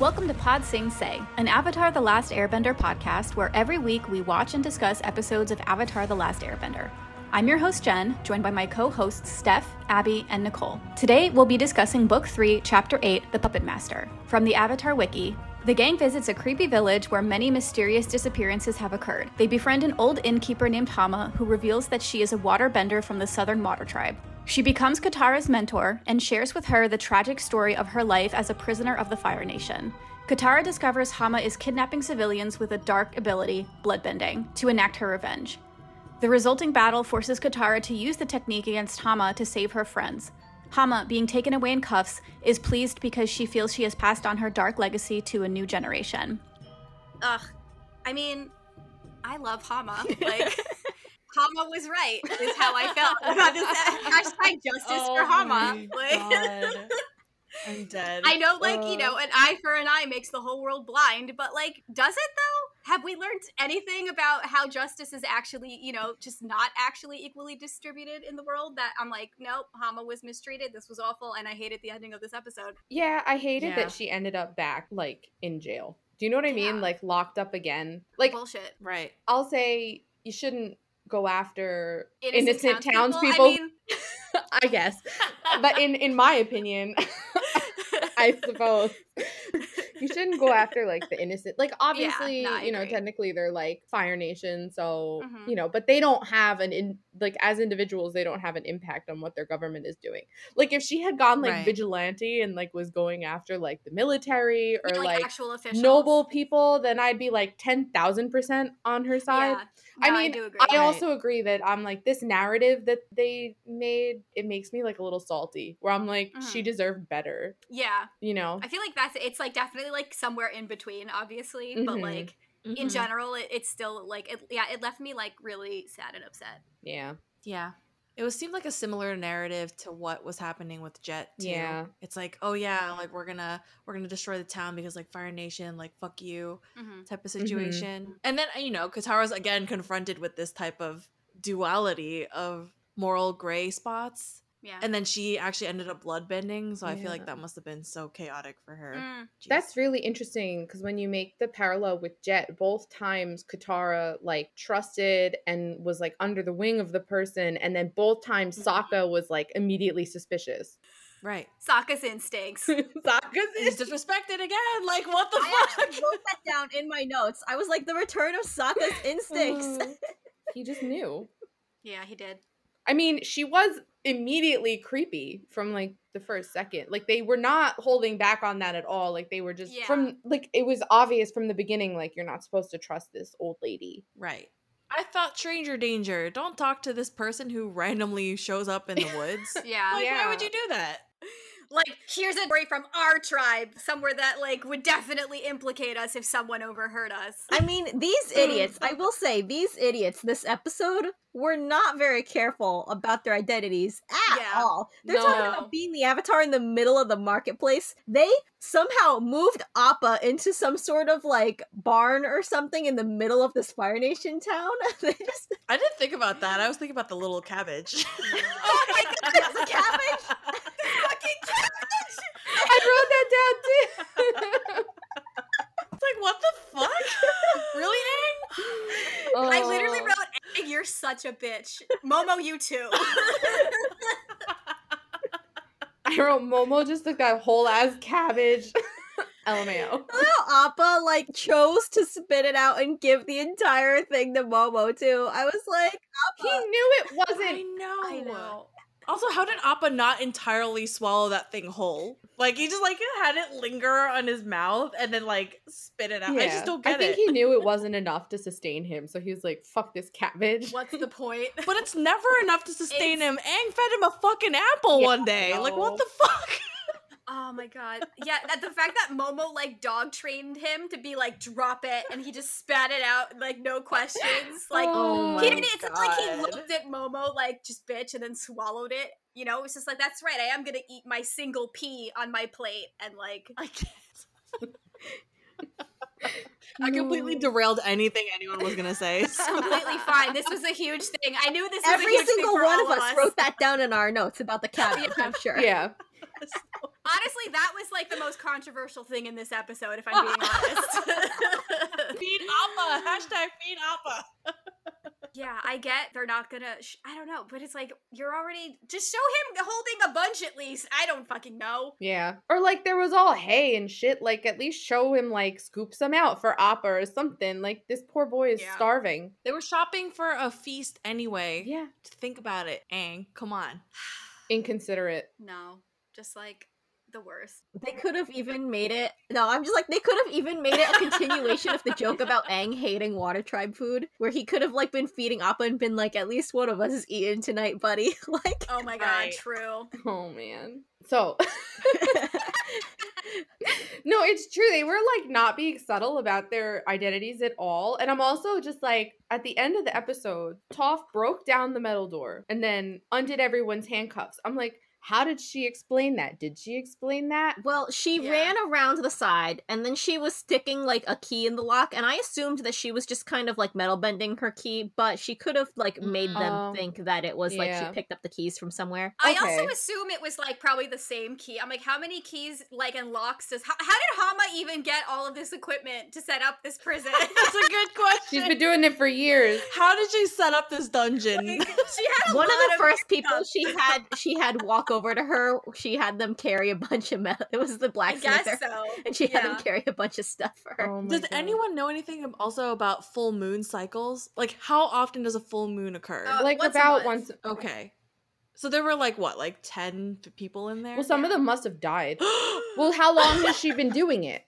Welcome to Pod Sing Se, an Avatar The Last Airbender podcast where every week we watch and discuss episodes of Avatar The Last Airbender. I'm your host, Jen, joined by my co hosts, Steph, Abby, and Nicole. Today, we'll be discussing Book 3, Chapter 8, The Puppet Master. From the Avatar Wiki, the gang visits a creepy village where many mysterious disappearances have occurred. They befriend an old innkeeper named Hama, who reveals that she is a waterbender from the Southern Water Tribe. She becomes Katara's mentor and shares with her the tragic story of her life as a prisoner of the Fire Nation. Katara discovers Hama is kidnapping civilians with a dark ability, bloodbending, to enact her revenge. The resulting battle forces Katara to use the technique against Hama to save her friends. Hama, being taken away in cuffs, is pleased because she feels she has passed on her dark legacy to a new generation. Ugh. I mean, I love Hama. Like, Hama was right, is how I felt about this hashtag justice Oh for Hama. Like, I'm dead. I know, like, you know, an eye for an eye makes the whole world blind, but, like, does it though? Have we learned anything about how justice is actually, you know, just not actually equally distributed in the world? That I'm like, nope, Hama was mistreated. This was awful, and I hated the ending of this episode. Yeah, I hated Yeah. that she ended up back like in jail. Do you know what I mean? Yeah. Like locked up again. Like Bullshit. right. I'll say you shouldn't go after Innocent, innocent, townspeople? I mean, I guess, but in in my opinion, I suppose you shouldn't go after like the innocent. Like obviously, no, you know, technically they're like Fire Nation, so Mhm. you know, but they don't have an in like as individuals, they don't have an impact on what their government is doing. Like if she had gone like Right. vigilante and like was going after like the military or yeah, like, actual officials. noble people, then I'd be like ten thousand percent on her side. Yeah. I No, mean, do agree. I also agree that I'm like this narrative that they made. It makes me like a little salty. Where I'm like, she Mhm. deserved better. yeah. You know? I feel like that's it's like definitely like somewhere in between, obviously, but Mhm. Like in general, it, it's still like it, yeah, it left me like really sad and upset. Yeah. Yeah. It was seemed like a similar narrative to what was happening with Jet too. Yeah. It's like, oh yeah, like we're gonna we're gonna destroy the town because like Fire Nation, like fuck you Mm-hmm. type of situation. And then you know, Katara's again confronted with this type of duality of moral gray spots. Yeah. And then she actually ended up bloodbending, so I feel like that must have been so chaotic for her. Mm. That's really interesting because when you make the parallel with Jet, both times Katara like trusted and was like under the wing of the person, and then both times Sokka was like immediately suspicious. right. Sokka's instincts. Sokka's He's disrespected again. Like what the I fuck? I wrote that down in my notes. I was like, the return of Sokka's instincts. he just knew. yeah, he did. I mean, she was immediately creepy from like the first second. Like they were not holding back on that at all. Like they were just Yeah. from like it was obvious from the beginning like you're not supposed to trust this old lady. Right. I thought stranger danger. Don't talk to this person who randomly shows up in the woods. Yeah. Like, why would you do that? Like, here's a story from our tribe, somewhere that like would definitely implicate us if someone overheard us. I mean, these mm. idiots, I will say, these idiots this episode were not very careful about their identities at Yeah. all. They're talking about being the avatar in the middle of the marketplace. They somehow moved Appa into some sort of like barn or something in the middle of this Fire Nation town. they just I didn't think about that. I was thinking about the little cabbage. oh my god, There's a cabbage. I wrote that down too. It's like, what the fuck? really, Aang? I literally Oh. wrote, "Egg, you're such a bitch." Momo, you too. I wrote Momo just took that whole ass cabbage. LMAO. How Appa like chose to spit it out and give the entire thing to Momo too. I was like, He knew it wasn't. know. I know. Also, how did Appa not entirely swallow that thing whole? Like he just like had it linger on his mouth and then like spit it out. I just don't get it. I think it. he knew it wasn't enough to sustain him, so he was like, "Fuck this cabbage." What's the point? But it's never enough to sustain It's- him. Aang fed him a fucking apple Yeah, one day. Like what the fuck? Oh my god. Yeah, that the fact that Momo like dog trained him to be like drop it and he just spat it out like no questions. Like Oh he didn't it's not like he looked at Momo like just bitch and then swallowed it. You know, it's just like that's right, I am gonna eat my single pea on my plate and like I can't. I completely derailed anything anyone was gonna say. it's completely fine. This was a huge thing. I knew this was a every huge single thing for one of us wrote that down in our notes about the cabbage. I'm sure. Yeah. Honestly, that was like the most controversial thing in this episode, if I'm being honest. feed Appa. Hashtag feed Appa. yeah, I get they're not gonna. Sh- I don't know, but it's like you're already just show him holding a bunch at least. I don't fucking know. Yeah. Or like there was all hay and shit. Like at least show him like scoop some out for Appa or something. Like this poor boy is Yeah. starving. They were shopping for a feast anyway. Yeah. Think about it, Aang. Come on. Inconsiderate. No, just like the worst. They could have even made it. No, I'm just like they could have even made it a continuation of the joke about Aang hating Water Tribe food, where he could have like been feeding Appa and been like, "At least one of us is eating tonight, buddy." like, Oh my god, Right. true. Oh man. So No, it's true. They were like not being subtle about their identities at all. And I'm also just like at the end of the episode, Toph broke down the metal door and then undid everyone's handcuffs. I'm like, how did she explain that? Did she explain that? well, she Yeah. ran around the side and then she was sticking like a key in the lock, and I assumed that she was just kind of like metal bending her key, but she could have like made them Um, think that it was like yeah. she picked up the keys from somewhere. I also assume it was like probably the same key. I'm like, how many keys like and locks does how, how did Hama even get all of this equipment to set up this prison? That's a good question. She's been doing it for years. How did she set up this dungeon? she had a One of lot the first people makeup. she had she had walk over to her. She had them carry a bunch of metal. It was the I blacksmith, so. and she had them carry a bunch of stuff for her. Oh Does God. anyone know anything also about full moon cycles? Like, how often does a full moon occur? Uh, like once a about month. once okay. So there were like what, like 10 people in there? Well, some of them must have died. Well, how long has she been doing it?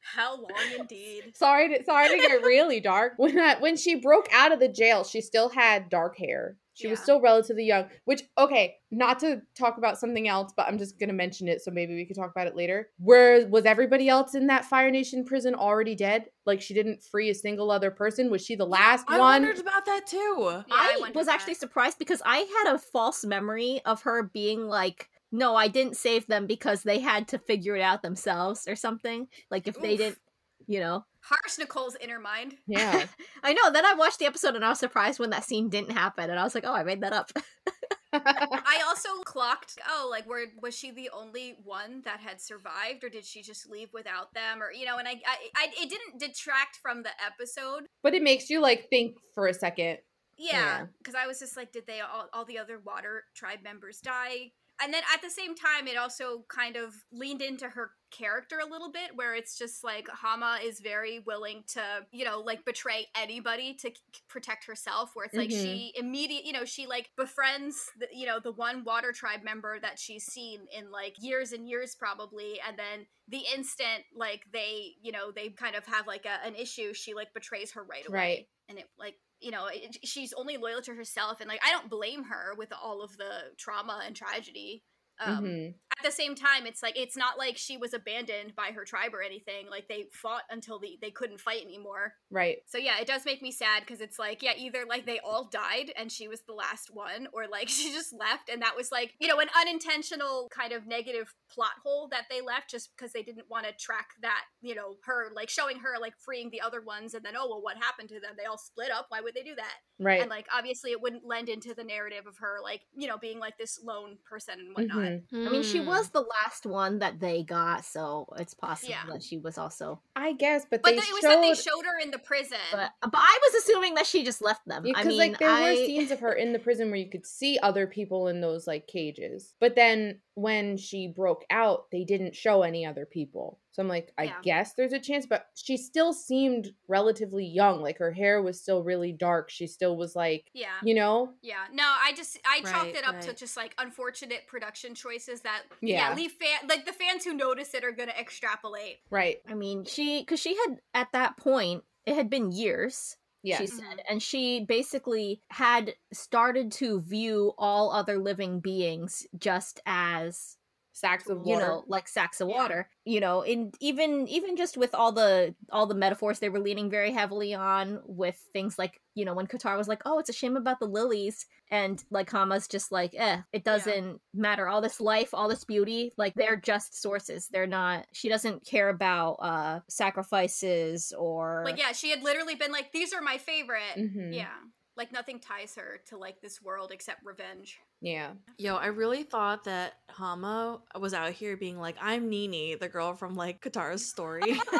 How long indeed. Sorry to sorry to get really dark. When I, when she broke out of the jail, she still had dark hair. She was still relatively young. Which okay, not to talk about something else, but I'm just gonna mention it so maybe we could talk about it later. Where was everybody else in that Fire Nation prison already dead? Like she didn't free a single other person. Was she the last I one? I wondered about that too. Yeah, I, wondered was that. actually surprised because I had a false memory of her being like, "No, I didn't save them because they had to figure it out themselves or something." Like if they didn't, you know. Harsh Nicole's inner mind. Yeah. I know. Then I watched the episode and I was surprised when that scene didn't happen, and I was like, "Oh, I made that up." I also clocked. Oh, like, were was she the only one that had survived, or did she just leave without them, or you know? And I, I, I it didn't detract from the episode. but it makes you like think for a second. Yeah, Yeah. because I was just like, did they all all the other water tribe members die? And then at the same time, it also kind of leaned into her character a little bit, where it's just like Hama is very willing to, you know, like betray anybody to protect herself. Where it's like Mhm. she immediate, you know, she like befriends, the, you know, the one water tribe member that she's seen in like years and years probably, and then the instant like they, you know, they kind of have like a, an issue, she like betrays her right away Right. and it like you know it, she's only loyal to herself and like i don't blame her with all of the trauma and tragedy um Mhm. at the same time it's like it's not like she was abandoned by her tribe or anything like they fought until the, they couldn't fight anymore Right. so yeah it does make me sad because it's like yeah either like they all died and she was the last one or like she just left and that was like you know an unintentional kind of negative plot hole that they left just because they didn't want to track that you know her like showing her like freeing the other ones and then oh well what happened to them they all split up why would they do that Right. and like obviously it wouldn't lend into the narrative of her like you know being like this lone person and whatnot Mhm. I mean, she Hmm. was the last one that they got, so it's possible Yeah. that she was also. I guess, but, but they the- it was showed that they showed her in the prison But but I was assuming that she just left them. I because mean, like there I, were scenes of her in the prison where you could see other people in those like cages but then when she broke out they didn't show any other people so i'm like i Yeah. guess there's a chance but she still seemed relatively young like her hair was still really dark she still was like yeah you know Yeah, no, I just I chalked it up to just like unfortunate production choices that yeah, Yeah. leave fan like the fans who notice it are gonna extrapolate. right I mean, she because she had at that point it had been years. yeah She said, mm-hmm. and she basically had started to view all other living beings just as sacks of you know like sacks of Yeah. water you know and even even just with all the all the metaphors they were leaning very heavily on with things like you know when Katara was like oh it's a shame about the lilies and like Hama's just like eh it doesn't matter all this life all this beauty like they're just sources they're not she doesn't care about uh sacrifices or Like yeah, she had literally been like, "These are my favorite." Mhm. Yeah, Like nothing ties her to like this world except revenge. Yeah. Yo, I really thought that Hama was out here being like, I'm Nini, the girl from like Katara's story.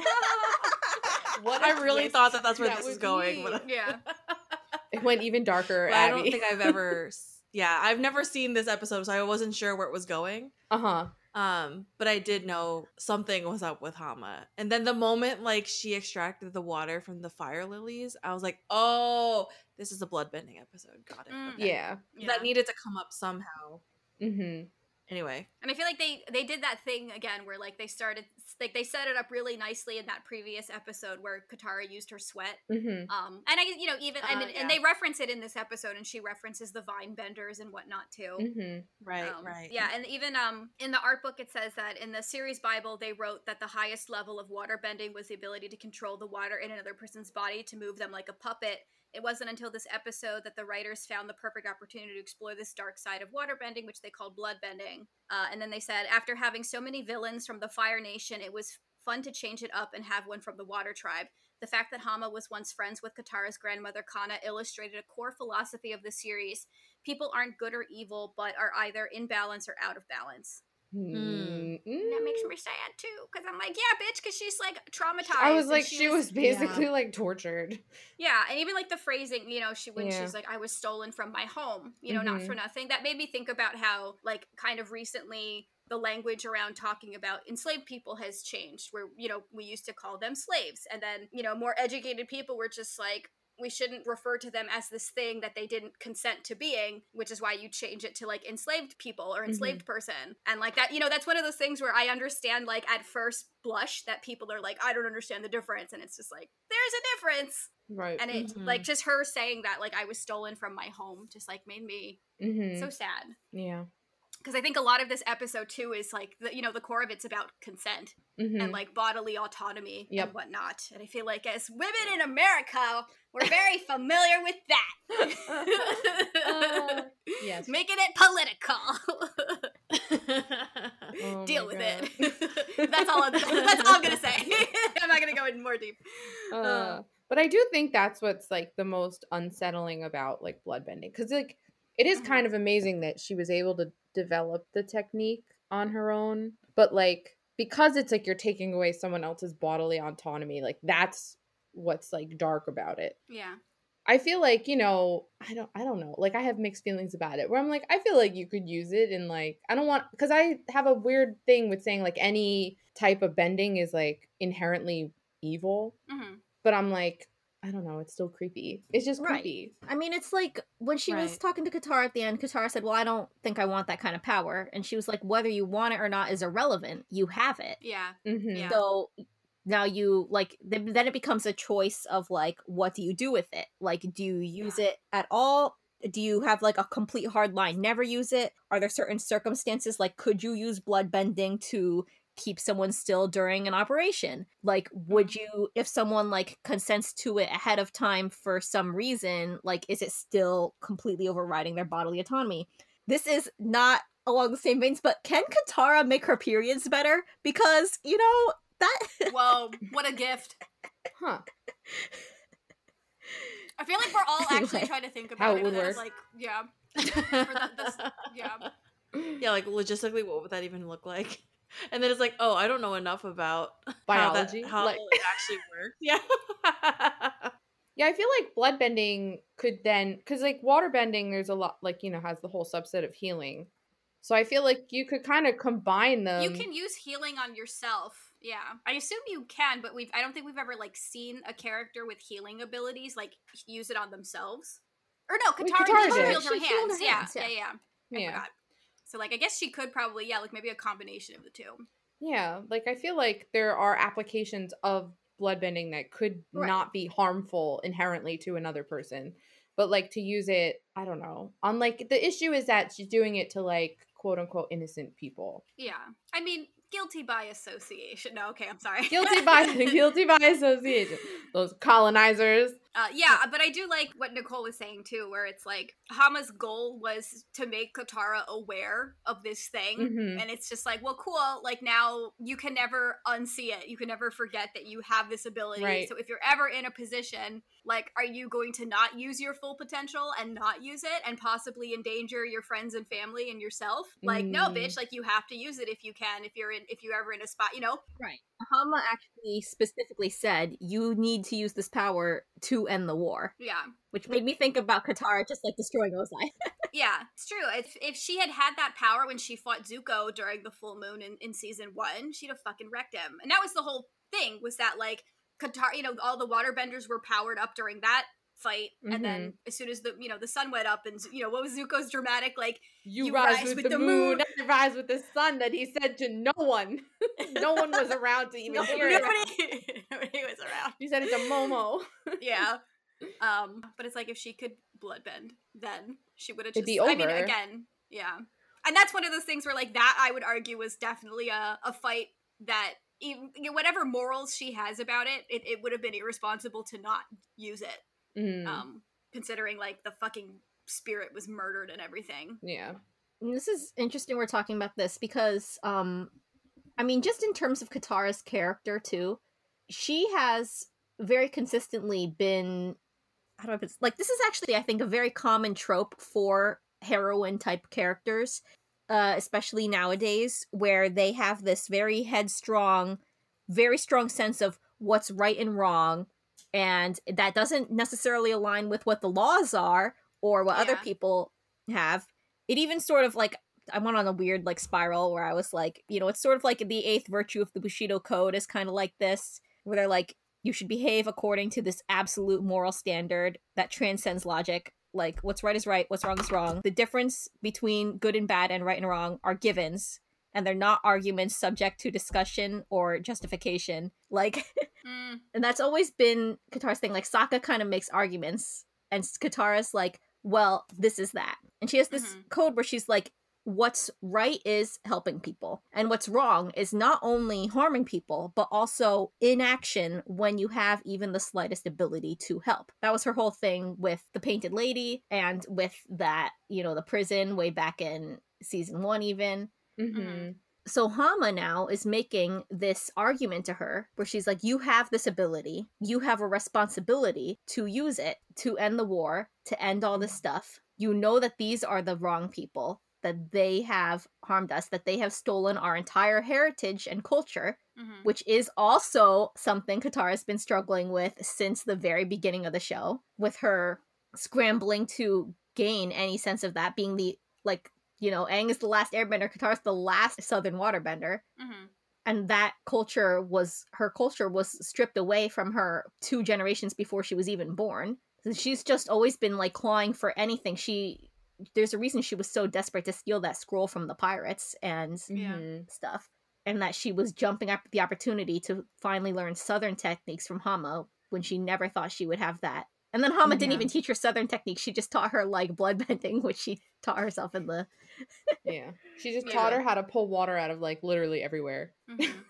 What I really twist thought that that's where that this is going. be. But, Yeah. It went even darker. but I don't think I've ever. Yeah, I've never seen this episode, so I wasn't sure where it was going. Uh huh. Um, but I did know something was up with Hama. And then the moment like she extracted the water from the fire lilies, I was like, oh, this is a bloodbending episode. Got it. Mm. Okay. Yeah. yeah. That needed to come up somehow. Mm-hmm. Anyway. And I feel like they they did that thing again where like they started like they set it up really nicely in that previous episode where Katara used her sweat. Mm-hmm. Um, and I you know even I Uh, mean yeah. and they reference it in this episode, and she references the vine benders and whatnot too. Mm-hmm. Right, Um, right. Yeah, and even um in the art book it says that in the series Bible they wrote that the highest level of water bending was the ability to control the water in another person's body to move them like a puppet. It wasn't until this episode that the writers found the perfect opportunity to explore this dark side of waterbending, which they called bloodbending. Uh, and then they said after having so many villains from the Fire Nation, it was fun to change it up and have one from the Water Tribe. The fact that Hama was once friends with Katara's grandmother Kanna illustrated a core philosophy of the series. People aren't good or evil, but are either in balance or out of balance. Mm. That makes me sad too, because I'm like, yeah, bitch, because she's like traumatized. I was like, she, was, basically like tortured. yeah, and even like the phrasing, you know, she when Yeah. she's like, I was stolen from my home, you know, not Mhm. for nothing. That made me think about how, like, kind of recently the language around talking about enslaved people has changed, where you know we used to call them slaves, and then you know more educated people were just like. We shouldn't refer to them as this thing that they didn't consent to being, which is why you change it to like enslaved people or enslaved person. And like that, you know, that's one of those things where I understand, like, at first blush, that people are like, I don't understand the difference. And it's just like, there's a difference Right. and it Mhm. like just her saying that like i was stolen from my home just like made me mm-hmm. so sad yeah. Because i think a lot of this episode too is like the, you know the core of it's about consent Mm-hmm. and like bodily autonomy Yep. and whatnot and i feel like as women in america we're very familiar with that Uh, yes. making it political Oh deal with God. it that's all I'm, that's all i'm gonna say i'm not gonna go in more deep Uh, but I do think that's what's like the most unsettling about like bloodbending because like it is Mhm. kind of amazing that she was able to develop the technique on her own, but like because it's like you're taking away someone else's bodily autonomy, like that's what's like dark about it. yeah I feel like, you know, I don't I don't know. Like I have mixed feelings about it. Where I'm like I feel like you could use it and like I don't want cuz I have a weird thing with saying like any type of bending is like inherently evil, hmm but I'm like I don't know, it's still creepy. It's just Right. creepy. I mean, it's like when she was talking to Katara at the end, Katara said, Well, I don't think I want that kind of power. And she was like, Whether you want it or not is irrelevant. You have it. yeah Mhm. Yeah. So now you, like, th- then it becomes a choice of, like, what do you do with it? Like, do you use it at all? Do you have, like, a complete hard line, never use it? Are there certain circumstances, like, could you use blood bending to keep someone still during an operation like would mm-hmm. you if someone like consents to it ahead of time for some reason like is it still completely overriding their bodily autonomy this is not along the same veins but can katara make her periods better because you know that whoa what a gift Huh. I feel like we're all actually Anyway. trying to think about How it. would work. Like, yeah, that, this, yeah. yeah, like logistically, what would that even look like? And then it's like, oh, I don't know enough about Biology? how, that, how Like- it actually works. Yeah. Yeah, I feel like blood bending could then cuz like water bending there's a lot like you know has the whole subset of healing. So I feel like you could kind of combine them. you can use healing on yourself. Yeah, I assume you can, but we've I don't think we've ever like seen a character with healing abilities like use it on themselves. Or no, Wait, Katara, Katara Katara healed her hands. her Yeah, hands, yeah, yeah. yeah. I yeah. So like I guess she could probably yeah like maybe a combination of the two. Yeah, like I feel like there are applications of bloodbending that could Right. not be harmful inherently to another person, but like to use it, I don't know. On like the issue is that she's doing it to like quote unquote innocent people. Yeah, I mean guilty by association. No, okay, I'm sorry. Guilty by guilty by association. Those colonizers. Uh, yeah, but I do like what Nicole was saying too, where it's like Hama's goal was to make Katara aware of this thing, Mhm. and it's just like, well, cool. Like now you can never unsee it. You can never forget that you have this ability. Right. So if you're ever in a position Like, are you going to not use your full potential and not use it and possibly endanger your friends and family and yourself? Like, no, Mm. bitch. Like, you have to use it if you can. If you're in, if you're ever in a spot, you know. Right. Hama actually specifically said you need to use this power to end the war, Yeah, which made me think about Katara just like destroying Ozai. yeah, it's true. If if she had had that power when she fought Zuko during the full moon in, in season one, she'd have fucking wrecked him. And that was the whole thing. Was that like Katara? You know, all the waterbenders were powered up during that fight, and then as soon as the you know the sun went up, and you know what was Zuko's dramatic like You, You rise, rise with, with the, the moon, moon. and rise with the sun that he said to no one. no one was around to even hear it. nobody nobody was around. He said it to Momo. yeah. Um, but it's like if she could bloodbend, then she would have just. be I mean, again, yeah. And that's one of those things where, like, that I would argue was definitely a, a fight that even whatever morals she has about it, it, it would have been irresponsible to not use it. Mhm. Um, considering like the fucking spirit was murdered and everything. yeah. And this is interesting we're talking about this because um I mean just in terms of Katara's character too, she has very consistently been how do I put like this is actually I think a very common trope for heroine type characters, uh especially nowadays where they have this very headstrong, very strong sense of what's right and wrong and that doesn't necessarily align with what the laws are or what other people have it even sort of like I went on a weird like spiral where I was like, you know, it's sort of like the eighth virtue of the Bushido Code is kind of like this, where they're like, you should behave according to this absolute moral standard that transcends logic. Like, what's right is right, what's wrong is wrong. The difference between good and bad and right and wrong are givens, and they're not arguments subject to discussion or justification. Like, Mm, and that's always been Katara's thing. Like Sokka kind of makes arguments, and Katara's like, "Well, this is that," and she has this Mhm. code where she's like, "What's right is helping people, and what's wrong is not only harming people, but also inaction when you have even the slightest ability to help." That was her whole thing with the Painted Lady, and with that, you know, the prison way back in season one, even. Hmm so Hama now is making this argument to her where she's like, You have this ability, you have a responsibility to use it to end the war, to end all this stuff. You know that these are the wrong people, that they have harmed us, that they have stolen our entire heritage and culture, mhm. which is also something Katara's been struggling with since the very beginning of the show, with her scrambling to gain any sense of that being the like you know, Aang is the last airbender, Katara's the last southern waterbender. Mhm. And that culture was her culture was stripped away from her two generations before she was even born. So she's just always been like clawing for anything. She there's a reason she was so desperate to steal that scroll from the pirates and Yeah. Mhm. stuff. And that she was jumping up the opportunity to finally learn southern techniques from Hama when she never thought she would have that. And then Hama didn't even teach her southern techniques. She just taught her like bloodbending, which she taught herself in the Yeah. She just Yeah. taught her how to pull water out of like literally everywhere. Mhm.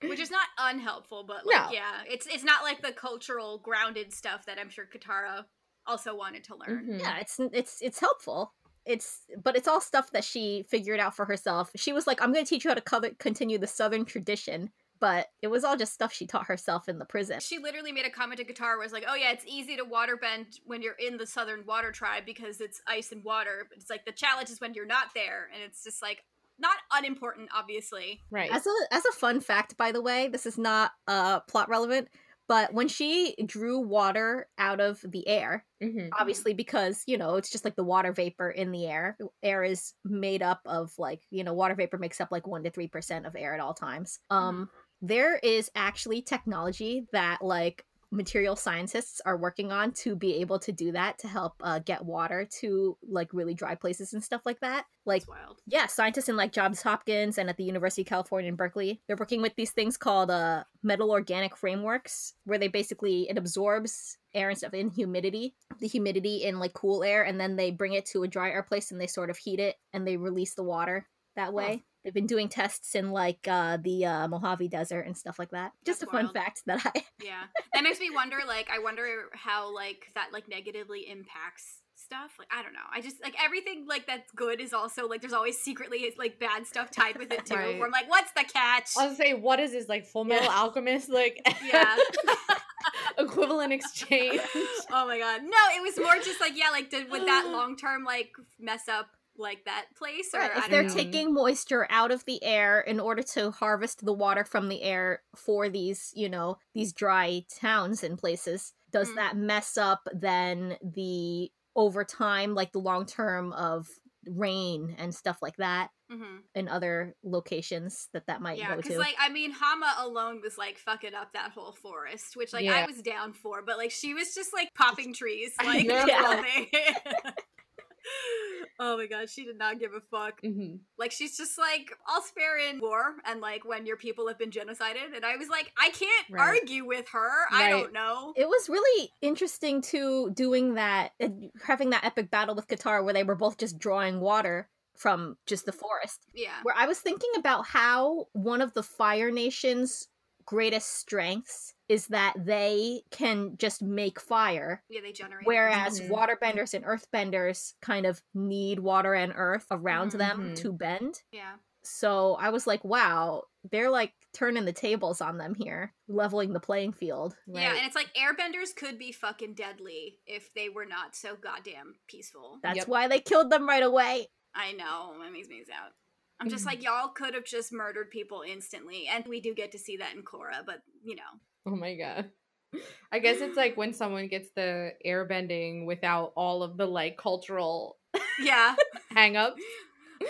Which is not unhelpful, but like No. yeah, it's it's not like the cultural grounded stuff that I'm sure Katara also wanted to learn. Mhm. yeah it's it's it's helpful it's but it's all stuff that she figured out for herself she was like i'm going to teach you how to color, continue the southern tradition but it was all just stuff she taught herself in the prison She literally made a comment to Katara where it's like, "Oh yeah, it's easy to waterbend when you're in the Southern Water Tribe because it's ice and water. But it's like the challenge is when you're not there, and it's just like not unimportant, obviously. Right. as a as a fun fact by the way this is not uh plot relevant but when she drew water out of the air Mhm. obviously because you know it's just like the water vapor in the air air is made up of like you know water vapor makes up like 1 to 3% of air at all times um there is actually technology that like material scientists are working on to be able to do that to help uh, get water to like really dry places and stuff like that. Like yeah, scientists in like Johns Hopkins and at the University of California in Berkeley, they're working with these things called uh, metal organic frameworks, where they basically it absorbs air and stuff in humidity, the humidity in like cool air, and then they bring it to a dry air place and they sort of heat it and they release the water that way. They've been doing tests in like uh, the uh, Mojave Desert and stuff like that. Just That's a fun wild. fact that I Yeah, that makes me wonder. Like, I wonder how like that like negatively impacts stuff. Like, I don't know. I just like everything like that's good is also like there's always secretly like bad stuff tied with it too. Right. Where I'm like, what's the catch? I was gonna say, what is this like Full Metal Yeah. Alchemist? Like, Yeah. equivalent exchange. oh my god. No, it was more just like yeah, like did would that long term like mess up like that place or Right, if they're know. taking moisture out of the air in order to harvest the water from the air for these, you know, these dry towns and places, does Mm. that mess up then the over time, like the long term of rain and stuff like that Mhm. in other locations that that might Yeah, go because to? like I mean, Hama alone was like fucking up that whole forest, which like I was down for, but like she was just like popping trees, like know. oh my god, she did not give a fuck. hmm Like she's just like, I'll spare in war and like when your people have been genocided, and I was like, I can't Right. argue with her. I don't know. it was really interesting to doing that having that epic battle with Katara where they were both just drawing water from just the forest Yeah. where I was thinking about how one of the Fire Nation's greatest strengths is that they can just make fire, Yeah, they generate. whereas Mhm. waterbenders and earthbenders kind of need water and earth around them Mhm. to bend. yeah. So I was like, wow, they're like turning the tables on them here, leveling the playing field. Yeah, and it's like airbenders could be fucking deadly if they were not so goddamn peaceful. That's Yep. why they killed them right away. I know, it makes me sad. I'm just Mhm. like, y'all could have just murdered people instantly. And we do get to see that in Korra, but you know. Oh my god. I guess it's like when someone gets the airbending without all of the like cultural Yeah. hang-ups.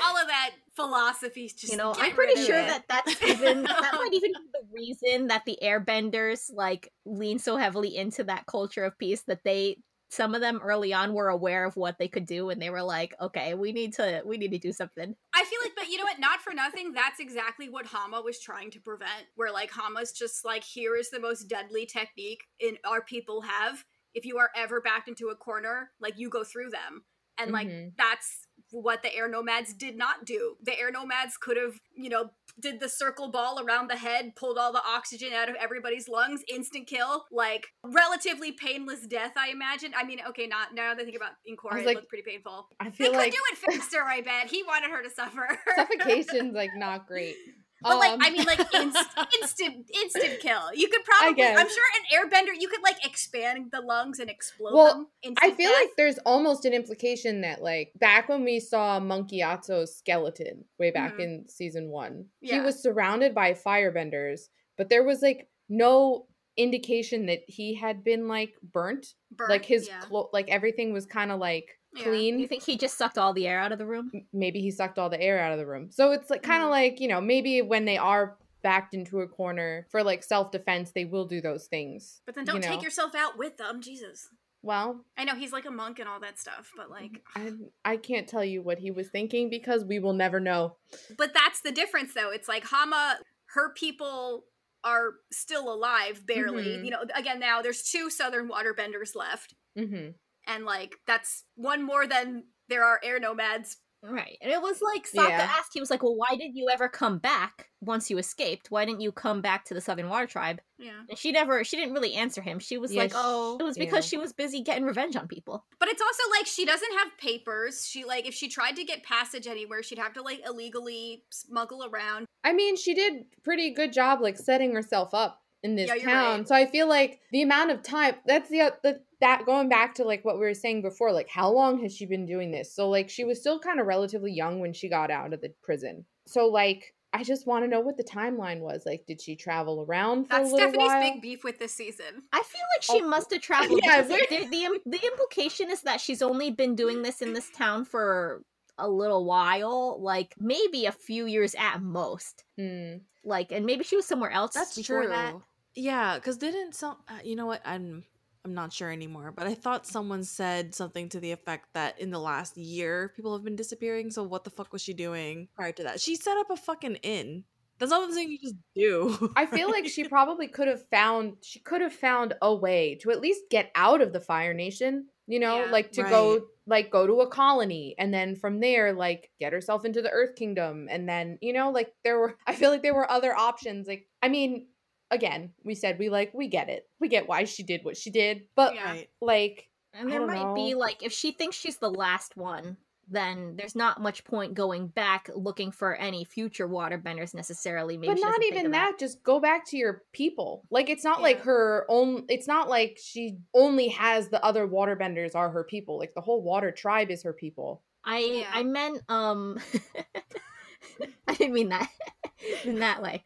all of that philosophy just you know, I'm pretty sure it. that that's even that might even be the reason that the airbenders like lean so heavily into that culture of peace that they some of them early on were aware of what they could do and they were like, okay, we need to we need to do something. I feel like, but you know what? Not for nothing. That's exactly what Hama was trying to prevent. Where like Hama's just like, here is the most deadly technique in our people have. If you are ever backed into a corner, like you go through them, and like Mhm. that's what the air nomads did not do. The air nomads could have, you know, did the circle ball around the head, pulled all the oxygen out of everybody's lungs, instant kill, like relatively painless death. I imagine. I mean, okay, not now that I think about in Korra, was it like- looked pretty painful. I feel They feel could do it faster. I bet he wanted her to suffer. suffocation's like not great. But like, Um, I mean, like inst- instant, instant kill. You could probably. I'm sure, an airbender, you could like expand the lungs and explode Well, them. I feel death. like there's almost an implication that like back when we saw Monk Gyatso's skeleton way back Mhm. in season one, he was surrounded by firebenders, but there was like no indication that he had been like burnt. Burnt, like his yeah. clo- like everything was kind of like Yeah. clean. You think he just sucked all the air out of the room? Maybe he sucked all the air out of the room. So it's like kind of Mhm. like, you know, maybe when they are backed into a corner for like self-defense, they will do those things. But then don't take know. yourself out with them. Jesus. Well, I know he's like a monk and all that stuff, but like, I I can't tell you what he was thinking because we will never know. but that's the difference though. It's like Hama, her people are still alive, barely. Mhm. You know, again, now there's two southern waterbenders left. hmm And like, that's one more than there are air nomads. Right. And it was like Sokka Yeah. asked, he was like, Well, why did you ever come back once you escaped? Why didn't you come back to the Southern Water Tribe? Yeah. And she never she didn't really answer him. She was Yeah, like, Oh, it was because yeah. she was busy getting revenge on people. But it's also like she doesn't have papers. She like if she tried to get passage anywhere, she'd have to like illegally smuggle around. I mean, she did pretty good job like setting herself up in this Yeah, town. right. So I feel like the amount of time that's the, uh, the that going back to like what we were saying before, like how long has she been doing this? So like she was still kind of relatively young when she got out of the prison. So like I just want to know what the timeline was. Like, did she travel around for That's a little Stephanie's while? big beef with this season. I feel like she Oh. must have traveled. Yeah, because the, the, the implication is that she's only been doing this in this town for a little while, like maybe a few years at most. Hmm. Like, and maybe she was somewhere else That's before true. that. Yeah, because didn't some? Uh, you know what? I'm I'm not sure anymore. But I thought someone said something to the effect that in the last year people have been disappearing. So what the fuck was she doing prior to that? She set up a fucking inn. That's not the thing you just do. I feel like she probably could have found she could have found a way to at least get out of the Fire Nation, you know, Yeah. like to Right. go like go to a colony and then from there like get herself into the Earth Kingdom and then, you know, like there were I feel like there were other options. Like I mean, again, we said we like we get it. We get why she did what she did, but Yeah. like And there don't might be like if she thinks she's the last one, then there's not much point going back looking for any future waterbenders necessarily. Maybe but not even of that. Just go back to your people. Like it's not like her own. It's not like she only has the other waterbenders are her people. Like the whole water tribe is her people. I Yeah. I meant um I didn't mean that in that way.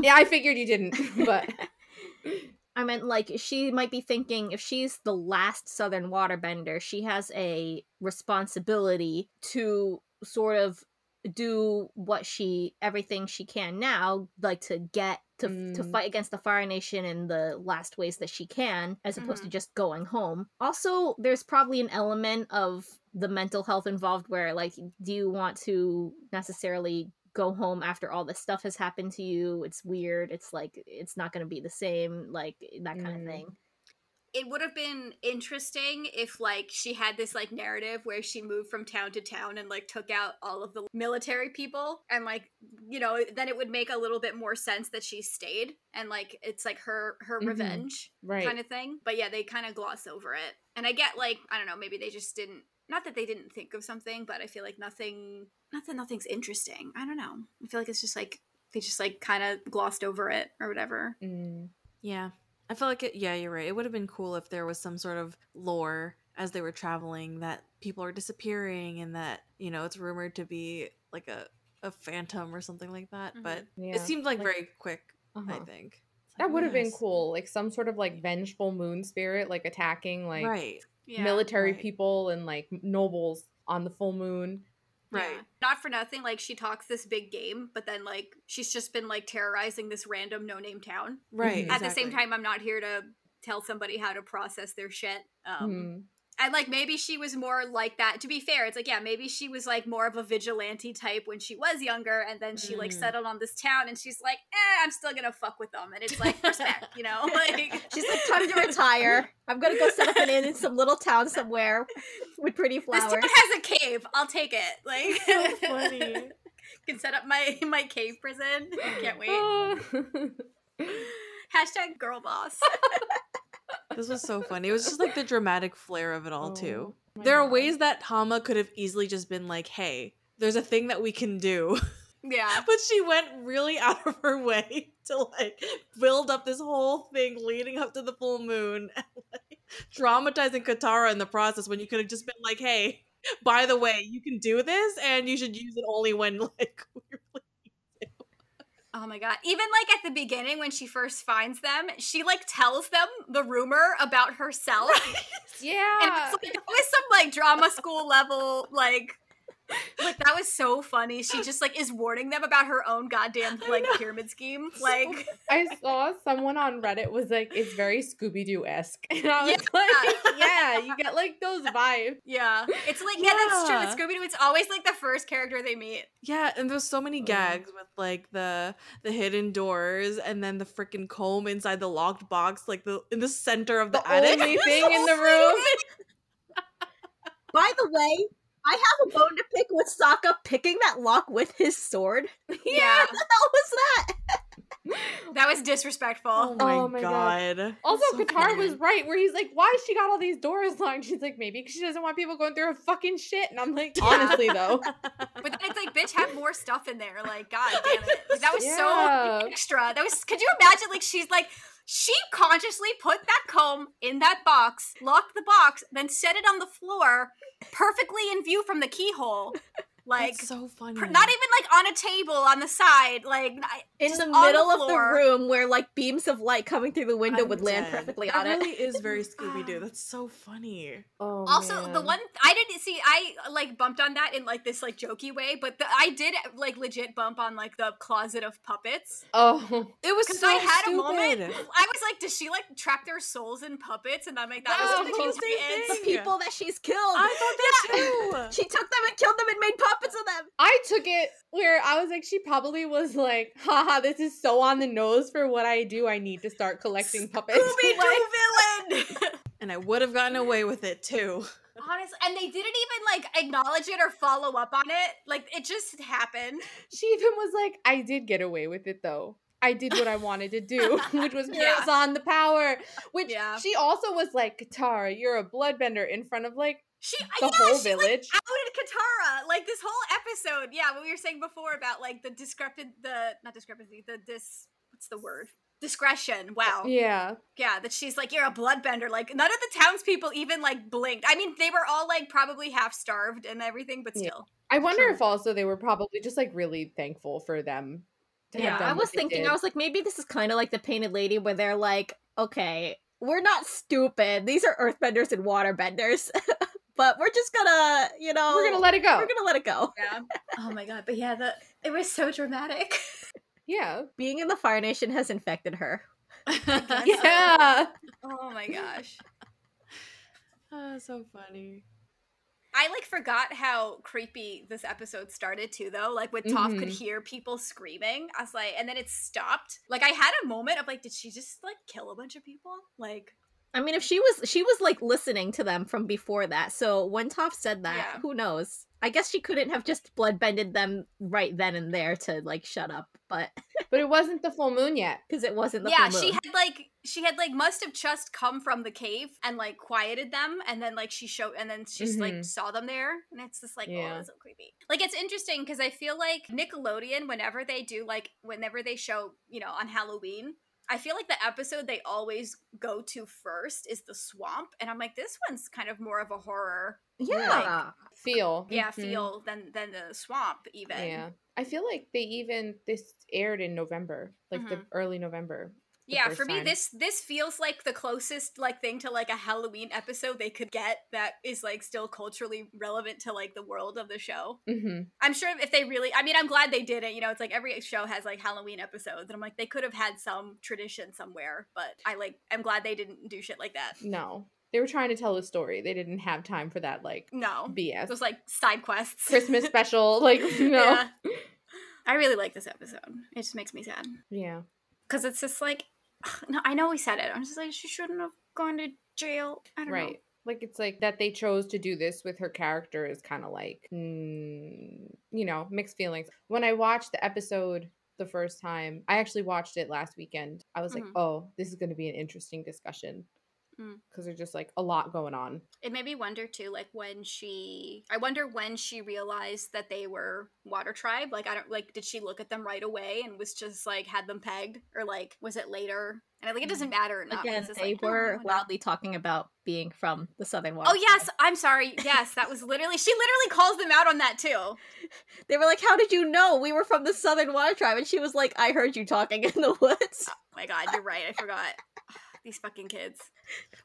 yeah, I figured you didn't, but I meant like she might be thinking if she's the last southern waterbender, she has a responsibility to sort of do what she everything she can now like to get to to Mm. fight against the fire nation in the last ways that she can as opposed to just going home also there's probably an element of the mental health involved where like do you want to necessarily go home after all this stuff has happened to you it's weird it's like it's not going to be the same like that kind of Mm. thing it would have been interesting if like she had this like narrative where she moved from town to town and like took out all of the military people and like you know then it would make a little bit more sense that she stayed and like it's like her her Mhm. revenge right. kind of thing but yeah they kind of gloss over it and i get like i don't know maybe they just didn't not that they didn't think of something but i feel like nothing not that nothing's interesting i don't know i feel like it's just like they just like kind of glossed over it or whatever Mm. Yeah. I feel like it yeah, you're right. It would have been cool if there was some sort of lore as they were traveling that people are disappearing and that, you know, it's rumored to be like a, a phantom or something like that. Mhm. But Yeah. it seemed like, Like- very quick, I Uh-huh. think. Like, That would have been cool. Like some sort of like vengeful moon spirit, like attacking like right. yeah military right. people and like nobles on the full moon. Right. Yeah. Not for nothing, like she talks this big game, but then like she's just been like terrorizing this random no name town. Right. At the same time, I'm not here to tell somebody how to process their shit. Um Mhm. And like maybe she was more like that. To be fair, it's like, yeah, maybe she was like more of a vigilante type when she was younger, and then she like Mm. settled on this town and she's like, eh, I'm still gonna fuck with them. And it's like respect, you know? Like she's like time to retire i'm gonna go set up an inn in some little town somewhere with pretty this flowers town has a cave. I'll take it. Like So funny. can set up my my cave prison. I can't wait. Hashtag girl boss. This was so funny. It was just like the dramatic flair of it all too. Oh my There are ways that Hama could have easily just been like, "Hey, there's a thing that we can do." yeah. but she went really out of her way to like build up this whole thing leading up to the full moon and like traumatizing Katara in the process when you could have just been like, "Hey, by the way, you can do this and you should use it only when like Oh my god. Even like at the beginning when she first finds them, she like tells them the rumor about herself. And Yeah. it's like, some like drama school level like like that was so funny. She just like is warning them about her own goddamn like pyramid scheme. Like I saw someone on Reddit was like, it's very Scooby Doo esque. And I was Yeah. like, yeah, you get like those vibes. yeah. It's like yeah, that's true. Yeah. With Scooby Doo, it's always like the first character they meet. Yeah, and there's so many Oh. gags with like the the hidden doors and then the freaking comb inside the locked box, like the in the center of the, The thing in the room. By the way, I have a bone to pick with Sokka picking that lock with his sword. Yeah. What the hell was that? That was disrespectful. Oh my, Oh my god. God. Also, So Katara was right where he's like, why she got all these doors locked? She's like, maybe because she doesn't want people going through her fucking shit. And I'm like, honestly though, But then it's like, bitch, have more stuff in there. Like, god damn it. Like, that was Yeah. so extra. That was could you imagine like she's like she consciously put that comb in that box, locked the box, then set it on the floor, perfectly in view from the keyhole. Like That's so funny. pr- not even like on a table on the side, like In the on middle of the room where like beams of light coming through the window I'm would land perfectly that on it. really is very Scooby Doo. That's so funny. oh, Also, the man. one I didn't see, I like bumped on that in like this like jokey way, but the, I did like legit bump on like the closet of puppets. Oh, It was Because so I had stupid. a moment, I was like, does she like trap their souls in puppets? And I'm like, that That was was the the the people that she's killed. I thought that too. she took them and killed them and made puppets of them. I took it where I was like, she probably was like, haha, this is so on the nose for what I do. I need to start collecting puppets. Scooby Doo villain. and I would have gotten away with it too. Honestly, and they didn't even like acknowledge it or follow up on it. Like it just happened. she even was like, I did get away with it though. I did what I wanted to do, which was Yeah. pass on the power. Which Yeah. she also was like, Katara, you're a bloodbender in front of like She The yeah, whole she, like, village? outed Katara like this whole episode. Yeah, what we were saying before about like the discrepant, the not discrepancy, the dis. What's the word? Discretion. Wow. Yeah. Yeah, that she's like, you're a bloodbender. Like, none of the townspeople even like blinked. I mean, they were all like probably half starved and everything, but Yeah. still. I wonder Sure. if also they were probably just like really thankful for them. to have Yeah, done I was thinking. I was like, maybe this is kind of like the Painted Lady, where they're like, okay, we're not stupid. These are earthbenders and waterbenders, but we're just gonna, you know, we're gonna let it go. we're gonna let it go. Yeah. oh my god. But yeah, the it was so dramatic. yeah. Being in the Fire Nation has infected her. Yeah. oh my gosh. oh, so funny. I like forgot how creepy this episode started too, though. Like when Toph could Mhm. hear people screaming, I was like, and then it stopped. Like I had a moment of like, did she just like kill a bunch of people? Like, I mean, if she was, she was like listening to them from before that. So when Toph said that, Yeah. who knows? I guess she couldn't have just bloodbended them right then and there to like shut up, but But it wasn't the full moon yet. because it wasn't the yeah, full she had like she had like must have just come from the cave and like quieted them, and then like she showed, and then she's like Mhm. saw them there, and it's just like Yeah. oh, that's so creepy. Like it's interesting because I feel like Nickelodeon, whenever they do like whenever they show you know on Halloween. I feel like the episode they always go to first is the swamp, and I'm like, this one's kind of more of a horror, yeah. Feel. yeah, Mhm. feel than than the swamp even. Yeah. I feel like they even this aired in November, like the early November. Yeah for me time. this this feels like the closest like thing to like a halloween episode they could get that is like still culturally relevant to like the world of the show Mhm. i'm sure if they really i mean i'm glad they did it you know it's like every show has like halloween episodes and i'm like they could have had some tradition somewhere but i like i'm glad they didn't do shit like that No. They were trying to tell a story. They didn't have time for that like no BS. It was like side quests Christmas special, like know. Yeah. i really like this episode it just makes me sad Yeah. because it's just like no i know we said it i'm just like she shouldn't have gone to jail i don't know Right. Like it's like that they chose to do this with her character is kind of like, mm, you know, mixed feelings. When I watched the episode the first time, I actually watched it last weekend. I was like, Mhm. oh, this is going to be an interesting discussion Mm. because there's just like a lot going on. It made me wonder too, like when she, I wonder when she realized that they were Water Tribe. Like, I don't, like, did she look at them right away and was just like had them pegged, or like was it later? And I think it doesn't matter. Not, Again, 'cause it's they like, oh, were wonder. loudly talking about being from the Southern Water. Oh yes, I'm sorry. Yes, that was literally. She literally calls them out on that too. They were like, "How did you know we were from the Southern Water Tribe?" And she was like, "I heard you talking in the woods." Oh my god, you're right. I forgot. These fucking kids.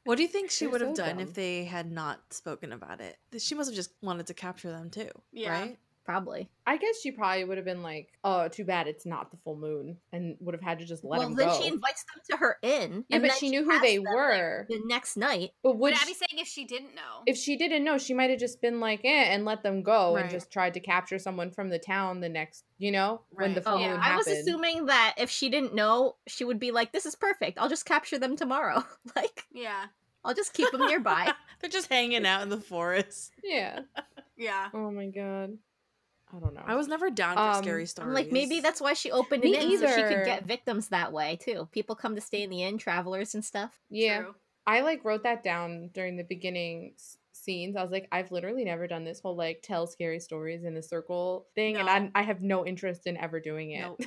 What do you think she They're would have so done dumb. if they had not spoken about it? She must have just wanted to capture them too, Yeah. right? Probably. I guess she probably would have been like, oh, too bad it's not the full moon, and would have had to just let them go. well, then she invites them to her inn. yeah, and but then she knew who they them, like, were. the next night. but would But she- saying if she didn't know. if she didn't know, she might have just been like, eh, and let them go Right. and just tried to capture someone from the town the next, you know, when the Right. full Oh, Yeah. moon I was assuming that if she didn't know, she would be like, "This is perfect. I'll just capture them tomorrow. like, yeah. I'll just keep them nearby." They're just hanging out in the forest. Yeah. Yeah. Oh my god. I don't know. I was never down for Um, scary stories. I'm like, maybe that's why she opened Me it in so she could get victims that way too. People come to stay in the inn, travelers and stuff. yeah. True. I like wrote that down during the beginning scenes. I was like, I've literally never done this whole like tell scary stories in a circle thing, and No. I I have no interest in ever doing it. no.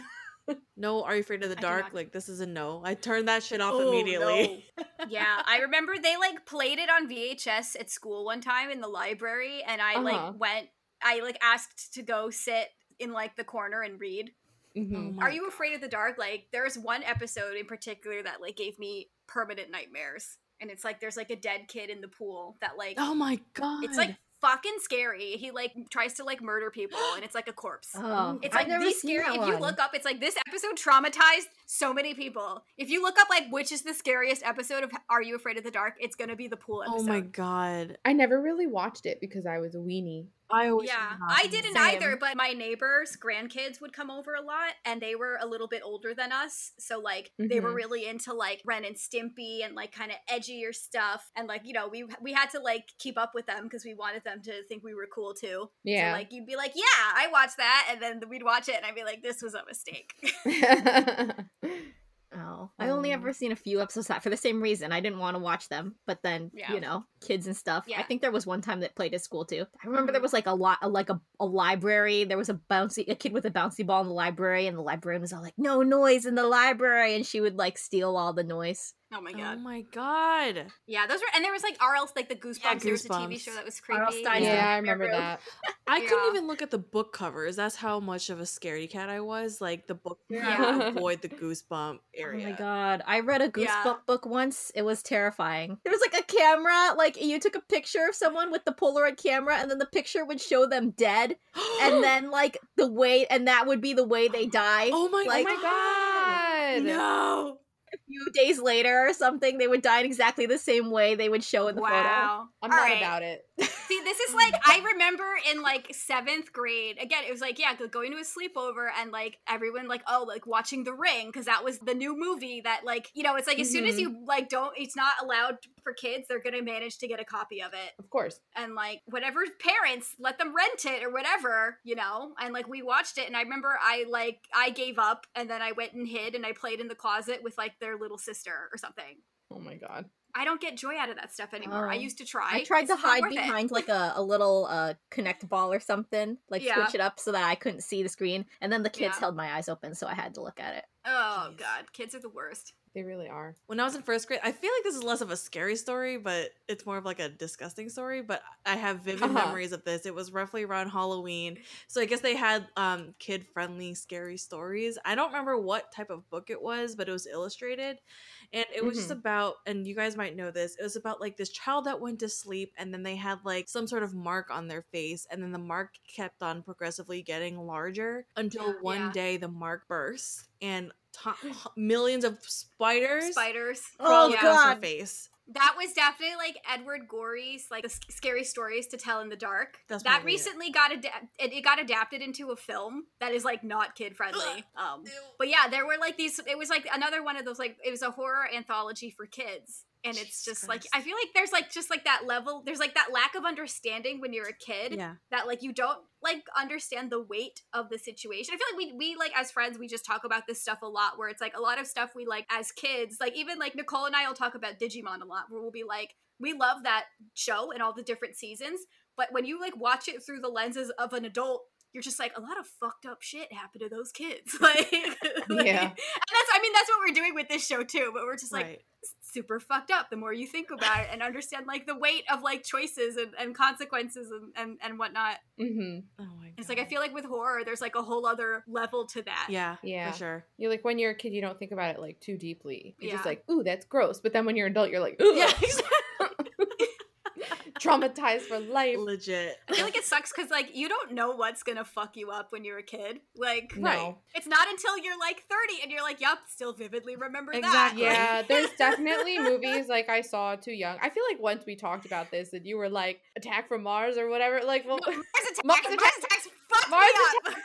no, are you afraid of the dark? Like this is a no. I turned that shit off Oh, immediately. yeah, I remember they like played it on VHS at school one time in the library, and I Uh-huh. like went. I like asked to go sit in like the corner and read. Mhm. Oh Are you afraid of the dark? Like, there's one episode in particular that like gave me permanent nightmares, and it's like there's like a dead kid in the pool that like Oh my god. it's like fucking scary. He like tries to like murder people, and it's like a corpse. Oh, It's like never the seen scary. If you look up, it's like this episode traumatized so many people. If you look up like which is the scariest episode of Are You Afraid of the Dark, it's gonna be the pool episode. Oh my god. I never really watched it because I was a weenie. I always Yeah. I didn't Same. either, but my neighbors' grandkids would come over a lot, and they were a little bit older than us, so like they were Mhm. really into like Ren and Stimpy and like kind of edgier stuff, and like you know we we had to like keep up with them because we wanted them to think we were cool too. Yeah. So like you'd be like, yeah, I watched that, and then we'd watch it, and I'd be like, this was a mistake. Oh, I only Oh, ever seen a few episodes of that for the same reason. I didn't want to watch them, but then Yeah. you know, kids and stuff. I think there was one time that played at school too. I remember there Mhm. was like a lot, like a, a library. There was a bouncy, a kid with a bouncy ball in the library, and the librarian was all like, "No noise in the library," and she would like steal all the noise. Oh my oh god. Oh my god. Yeah, those were and there was like R.L. like the Goosebumps. Yeah, There was a TV show that was R.L. creepy. Stine's yeah, I remember Nightmare that. I couldn't Yeah. even look at the book covers. That's how much of a scaredy cat I was. Like the book Yeah. avoid the goosebump area. Oh my god. I read a Goosebump Yeah. book once. It was terrifying. There was like a camera, like you took a picture of someone with the Polaroid camera, and then the picture would show them dead, and then like the way, and that would be the way they die. Oh my, Like- oh my god. No. A few days later or something, they would die in exactly the same way they would show in the photo. I'm All not right. about it. See, this is like I remember in like seventh grade. Again, it was like yeah, going to a sleepover and like everyone like oh like watching The Ring because that was the new movie that like you know it's like as soon as you mm-hmm. like don't it's not allowed for kids they're gonna manage to get a copy of it Of course. and like whatever parents let them rent it or whatever you know and like we watched it and I remember I like I gave up and then I went and hid and I played in the closet with like their little sister or something. Oh my god. I don't get joy out of that stuff anymore. I Oh. used to try. I tried It's to hide worth it. behind like a, a little uh connect ball or something, like Yeah. switch it up so that I couldn't see the screen. And then the kids Yeah. held my eyes open, so I had to look at it. Oh Jeez. god, kids are the worst. They really are. When I was in first grade, I feel like this is less of a scary story, but it's more of like a disgusting story. But I have vivid Uh-huh. memories of this. It was roughly around Halloween. So I guess they had um kid friendly scary stories. I don't remember what type of book it was, but it was illustrated. And it was just Mhm. about, and you guys might know this, it was about like this child that went to sleep and then they had like some sort of mark on their face. And then the mark kept on progressively getting larger until Yeah. one Yeah. day the mark burst and to- millions of spiders Spiders. crawled Oh, across her God. face. That was definitely like Edward Gorey's like the scary stories to tell in the dark. That's that probably it. recently got adapted. It, it got adapted into a film that is like not kid friendly. Um, but yeah, there were like these. It was like another one of those like it was a horror anthology for kids. And it's Jesus just like I feel like there's like just like that level there's like that lack of understanding when you're a kid Yeah. that like you don't like understand the weight of the situation. I feel like we we like as friends we just talk about this stuff a lot where it's like a lot of stuff we like as kids, like even like Nicole and I will talk about Digimon a lot where we'll be like we love that show and all the different seasons, but when you like watch it through the lenses of an adult, you're just like a lot of fucked up shit happened to those kids. like, like- Yeah. And that's I mean that's what we're doing with this show too, but we're just like right. Super fucked up the more you think about it and understand like the weight of like choices and, and consequences and, and and whatnot Mm-hmm. Oh my god. it's like i feel like with horror there's like a whole other level to that Yeah. Yeah. For sure. You're like when you're a kid, you don't think about it like too deeply. You're just like, ooh, that's gross. But then when you're an adult, you're like, ooh, Yeah. Exactly. Traumatized for life. Legit. i feel like it sucks because like you don't know what's gonna fuck you up when you're a kid like No. Right. it's not until you're like 30 and you're like yup still vividly remember Exactly. that Yeah, there's definitely movies like I saw too young. I feel like once we talked about this and you were like Attack from Mars or whatever. Like, well, Mars attacks, Mars Mars Attacks- attacks fucked Mars me up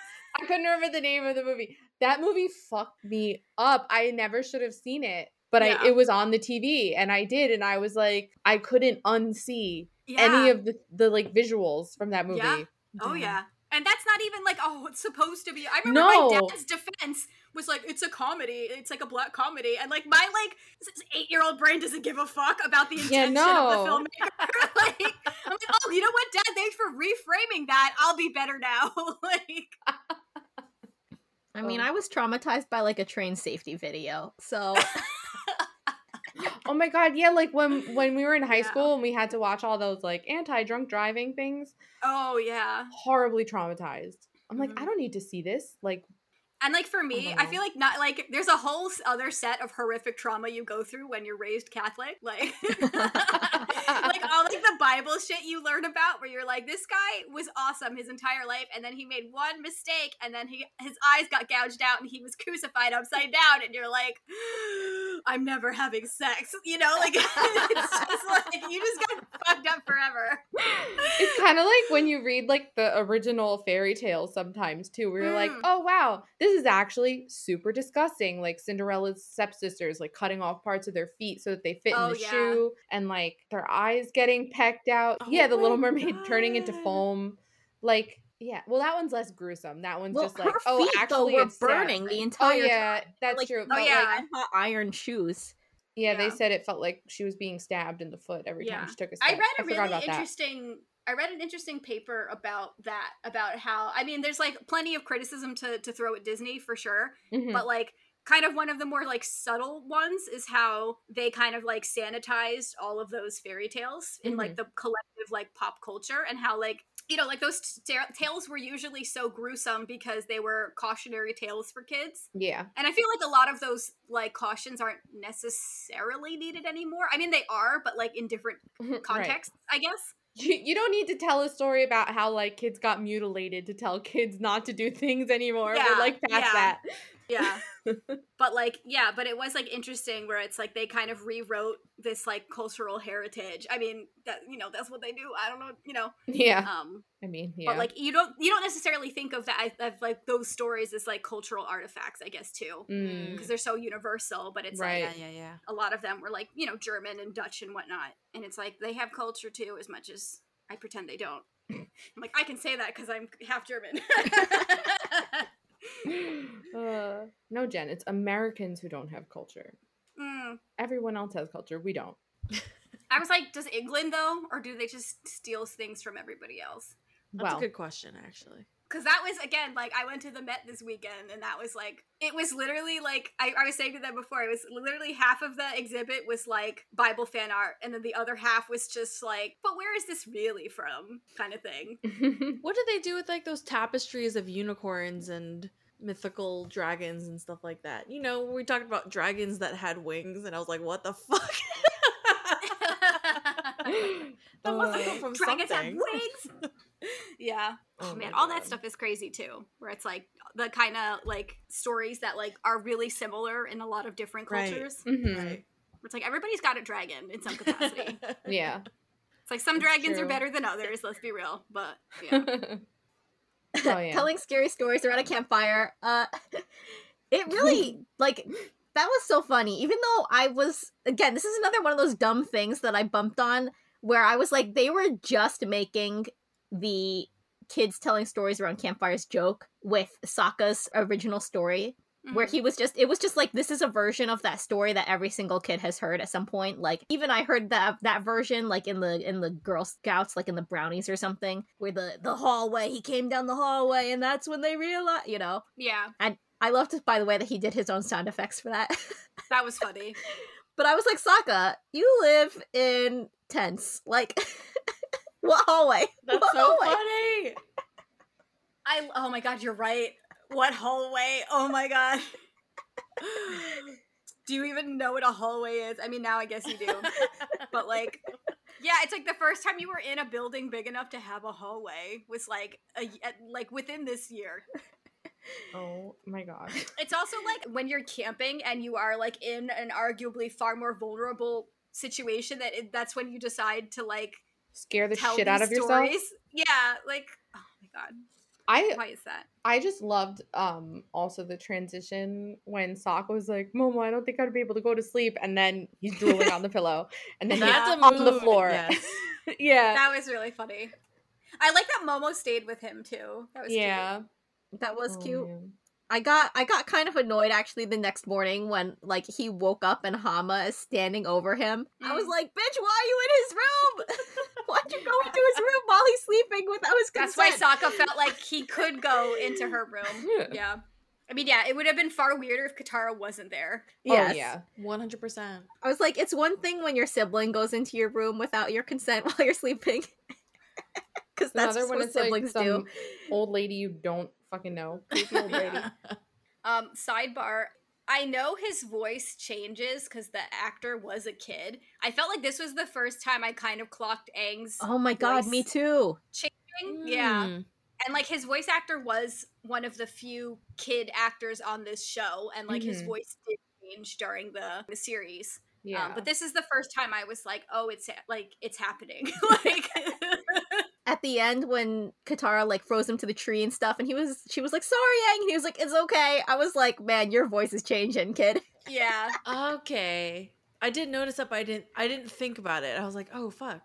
I couldn't remember the name of the movie. That movie fucked me up. I never should have seen it, but Yeah. I it was on the TV and I did, and I was like, I couldn't unsee yeah. any of the the like visuals from that movie. Yeah. oh Damn. yeah and that's not even like oh it's supposed to be i remember No. my dad's defense was like it's a comedy it's like a black comedy and like my like eight year old brain doesn't give a fuck about the Yeah, intention of the filmmaker like i'm like oh you know what dad thanks for reframing that i'll be better now like I mean. I was traumatized by like a train safety video. So Oh my god, yeah, like when when we were in high Yeah. school and we had to watch all those like anti drunk driving things, oh yeah horribly traumatized. I'm like, Mhm. I don't need to see this. Like, And like for me, don't I feel like not like there's a whole other set of horrific trauma you go through when you're raised Catholic, like like all like the Bible shit you learn about, where you're like, this guy was awesome his entire life, and then he made one mistake, and then he his eyes got gouged out, and he was crucified upside down, and you're like, I'm never having sex, you know, like it's just like you just got fucked up forever. it's kind of like when you read like the original fairy tales sometimes too, where you're like, Mm. oh wow, this is actually super disgusting. Like Cinderella's stepsisters, like cutting off parts of their feet so that they fit Oh, in the yeah. shoe, and like their eyes getting pecked out. Oh yeah, the Little Mermaid turning into foam. Like, Yeah, well, that one's less gruesome. That one's Well, just like, oh, feet actually, though were burning the Oh entire yeah, time. that's like, true. Oh, But, yeah. like, iron shoes. yeah, they said it felt like she was being stabbed in the foot every Yeah. time she took a step. I read a forgot really about that. I read an interesting paper about that. About how I mean, there's like plenty of criticism to to throw at Disney for sure, Mhm. but like kind of one of the more like subtle ones is how they kind of like sanitized all of those fairy tales in like the collective like pop culture and how like you know like those t- tales were usually so gruesome because they were cautionary tales for kids yeah, and I feel like a lot of those like cautions aren't necessarily needed anymore. I mean, they are, but like in different Right. contexts, I guess. You, you don't need to tell a story about how like kids got mutilated to tell kids not to do things anymore. Yeah, We're like past yeah. that. Yeah. but like, yeah, but it was like interesting where it's like they kind of rewrote this like cultural heritage. I mean, that you know, that's what they do. I don't know, you know. Yeah, Um I mean, yeah. but like you don't you don't necessarily think of that of like those stories as like cultural artifacts, I guess too. Mm. Because they're so universal, but it's Right. like Yeah, yeah, yeah. a lot of them were like you know german and dutch and whatnot and it's like they have culture too as much as i pretend they don't i'm like i can say that because i'm half german uh, no, Jen, it's Americans who don't have culture. Mm. Everyone else has culture. We don't. i was like does england though or do they just steal things from everybody else That's well, a good question, actually. Because that was again like i went to the met this weekend and that was like it was literally like I, I was saying to them before it was literally half of the exhibit was like bible fan art and then the other half was just like but where is this really from kind of thing What did they do with like those tapestries of unicorns and mythical dragons and stuff like that? You know, we talked about dragons that had wings, and I was like, what the fuck? that must have come from dragons have something. wings yeah Oh oh, man my all that stuff is crazy too where it's like the kind of like stories that like are really similar in a lot of different Right. cultures Mhm. Right. it's like everybody's got a dragon in some capacity Yeah. it's like some dragons are better than others let's be real but yeah oh yeah. telling scary stories around a campfire. Uh, it really like that was so funny. Even though I was again, this is another one of those dumb things that I bumped on where I was like, they were just making the kids telling stories around campfires joke with Sokka's original story where Mhm. he was just it was just like this is a version of that story that every single kid has heard at some point. Like even i heard that that version like in the in the girl scouts like in the brownies or something where the the hallway he came down the hallway and that's when they realized you know? Yeah. And i loved by the way that he did his own sound effects for that. That was funny. But i was like Sokka, you live in tents. Like what hallway? That's What so hallway? funny. i oh my god you're right. What hallway? Oh my god. Do you even know what a hallway is? I mean now i guess you do. But like yeah it's like the first time you were in a building big enough to have a hallway was like a like within this year. Oh my god. it's also like when you're camping and you are like in an arguably far more vulnerable situation that it, that's when you decide to like Scare the tell shit out of yourself. yeah like oh my god I why is that I just loved um also the transition when Sokka was like, Momo, I don't think I'd be able to go to sleep and then he's drooling on the pillow and then That's he's on the floor. yes. yeah. that was really funny i like that momo stayed with him too that was cute. Yeah. that was Oh, cute man. I got I got kind of annoyed actually the next morning when like he woke up and Hama is standing over him. I was Mm. like, "Bitch, why are you in his room? Why'd you go into his room while he's sleeping without his That's why Sokka felt like he could go into her room. Yeah. I mean, yeah, it would have been far weirder if Katara wasn't there. Yes. Oh yeah. One hundred percent. I was like, "It's one thing when your sibling goes into your room without your consent while you're sleeping." Cuz that's Another just one what is like siblings some do. old lady you don't fucking know. Creepy old lady. Um, sidebar. I know his voice changes because the actor was a kid. I felt like this was the first time I kind of clocked Aang's Oh my god, me too. changing. Yeah. Mm. And like his voice actor was one of the few kid actors on this show, and like his Mhm. voice did change during the, the series. Yeah. Um, but this is the first time I was like, oh, it's ha- like it's happening. like, At the end when Katara like froze him to the tree and stuff and he was she was like, "Sorry, Aang." And he was like, "It's okay." I was like, "Man, your voice is changing, kid." yeah, Okay. I did notice that, but I didn't. I didn't think about it. I was like, oh fuck.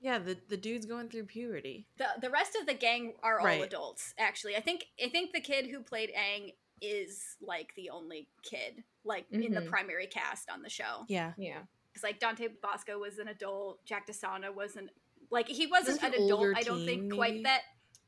Yeah, the the dude's going through puberty. The the rest of the gang are all Right. adults. Actually, I think I think the kid who played Aang is like the only kid like in the Mhm. primary cast on the show. Yeah. Yeah. Because like Dante Basco was an adult, Jack DeSena wasn't like he wasn't Like an an adult. older I don't think teen, quite maybe? that.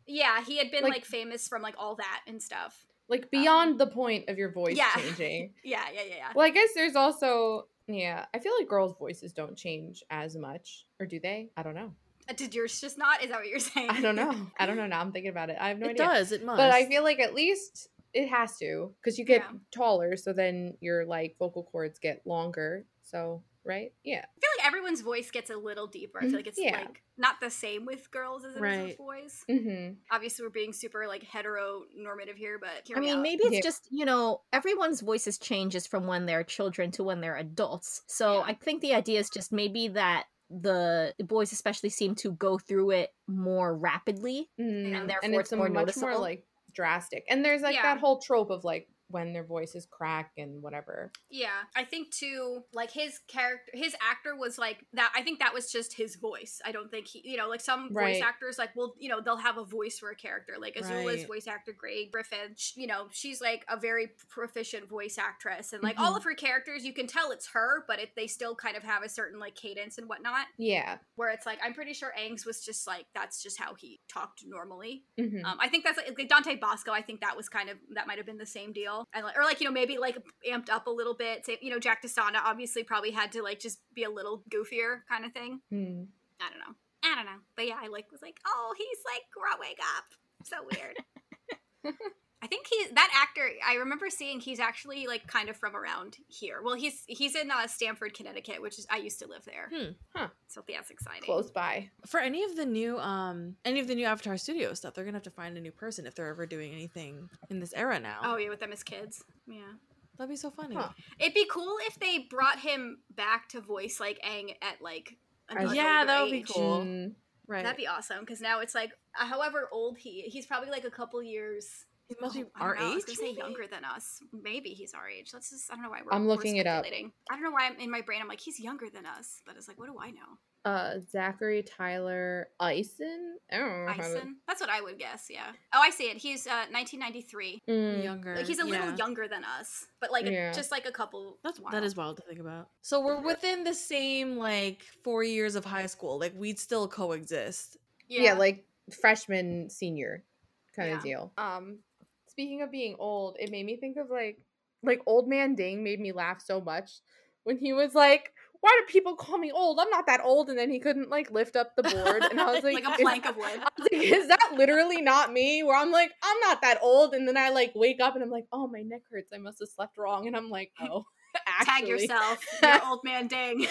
Yeah, he had been Like- like, famous from like all that and stuff. Like beyond the point of your voice yeah. changing. Yeah, yeah, yeah, yeah. Well, I guess there's also yeah. I feel like girls' voices don't change as much, or do they? I don't know. Uh, Did yours just not? Is that what you're saying? I don't know. I don't know. Now I'm thinking about it. I have no it idea. does. It must. But I feel like at least it has to, because you get Yeah. taller, so then your like vocal cords get longer. So right? Yeah. I feel like everyone's voice gets a little deeper. I feel Mhm, like it's yeah. like not the same with girls as it is Right. with boys. Mm-hmm. Obviously, we're being super like heteronormative here, but hear I me mean, out. maybe it's Yeah. just, you know, everyone's voices changes from when they're children to when they're adults. So Yeah. I think the idea is just maybe that the boys especially seem to go through it more rapidly. Mm-hmm. And therefore and it's it's more much more noticeable. like drastic. And there's like Yeah. that whole trope of like when their voices crack and whatever. Yeah, I think too. Like his character, his actor was like that. I think that was just his voice. I don't think he, you know, like some Right. voice actors, like well, you know, they'll have a voice for a character. Like Azula's Right. voice actor, Grey Griffin. sh- You know, she's like a very proficient voice actress, and like all Mhm. of her characters, you can tell it's her, but it, they still kind of have a certain like cadence and whatnot. Yeah. Where it's like, I'm pretty sure Aang's was just like that's just how he talked normally. Mm-hmm. Um, I think that's like, like Dante Basco. I think that was kind of that might have been the same deal, and or like you know maybe like amped up a little bit. Say, you know, Jack DeSena obviously probably had to like just be a little goofier kind of thing. Mm. I don't know. I don't know, but yeah, I like was like, oh, he's like growing up. So weird. I think he that actor. I remember seeing he's actually like kind of from around here. Well, he's he's in uh, Stamford, Connecticut, which is I used to live there. Hmm. Huh. So that's exciting. Close by. for any of the new um any of the new Avatar Studio stuff, they're gonna have to find a new person if they're ever doing anything in this era now. Oh yeah, with them as kids. Yeah. that'd be so funny. Huh. It'd be cool if they brought him back to voice like Aang at like an Yeah, that would be. Cool. Mm. Right. That'd be awesome because now it's like, uh, however old he, he's probably like a couple years. He must be oh, I our don't know, I was gonna say younger than us. Maybe he's our age. Let's just. I don't know why we're. I'm we're looking it up. I don't know why I'm in my brain. I'm like he's younger than us, but it's like, what do I know? Uh, Zachary Tyler Eisen. I don't know how to- Ison. That's what I would guess. Yeah. Oh, I see it. He's uh 1993. Mm. Younger. Like he's a little yeah. younger than us, but like a- Yeah. just like a couple. That's wow. that is wild to think about. So we're within the same like four years of high school. Like we'd still coexist. yeah. like freshman senior kind Yeah. of deal um speaking of being old it made me think of like like old man ding made me laugh so much when he was like why do people call me old i'm not that old and then he couldn't like lift up the board and i was like like a "Is- plank of wood. Like, is that literally not me? Where I'm like, I'm not that old, and then I like wake up and I'm like, oh, my neck hurts. I must have slept wrong, and I'm like, oh, Tag actually, yourself, your old man Ding.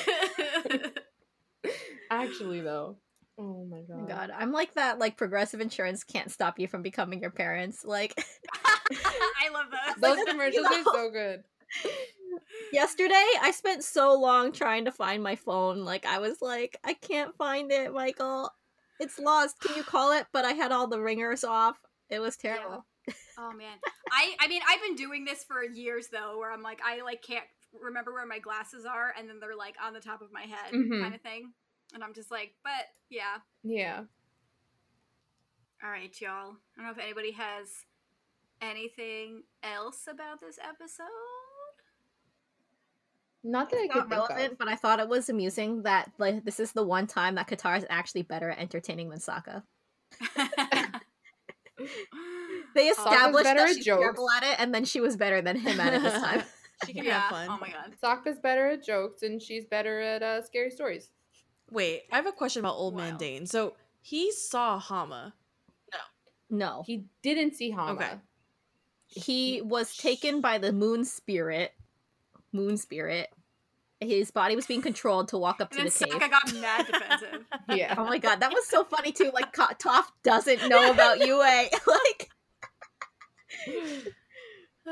Actually, though, oh my Oh god, god, I'm like that like progressive insurance can't stop you from becoming your parents. Like I love those. those commercials are so good. yesterday I spent so long trying to find my phone. Like I was like, I can't find it, Michael. It's lost. Can you call it? But I had all the ringers off. It was terrible. Oh man, I I mean I've been doing this for years though, where I'm like I like can't remember where my glasses are, and then they're like on the top of my head, Mhm. kind of thing, and I'm just like, but yeah, Yeah. all right, y'all. I don't know if anybody has anything else about this episode. Not that I It's could not think relevant, of. but I thought it was amusing that like this is the one time that Katara is actually better at entertaining than Sokka. They established better that at she's jokes. terrible at it, and then she was better than him at it this time. She can yeah. have fun. Oh my god. Sokka's better at jokes, and she's better at uh, scary stories. Wait, I have a question about Old Man Ding. So he saw Hama. no, No. He didn't see Hama. Okay. he was taken by the moon spirit. Moon spirit. His body was being controlled to walk up And to then the cave. Sokka got mad defensive. Yeah. Oh my god, that was so funny too. Like Ka- Toph doesn't know about Yue. like,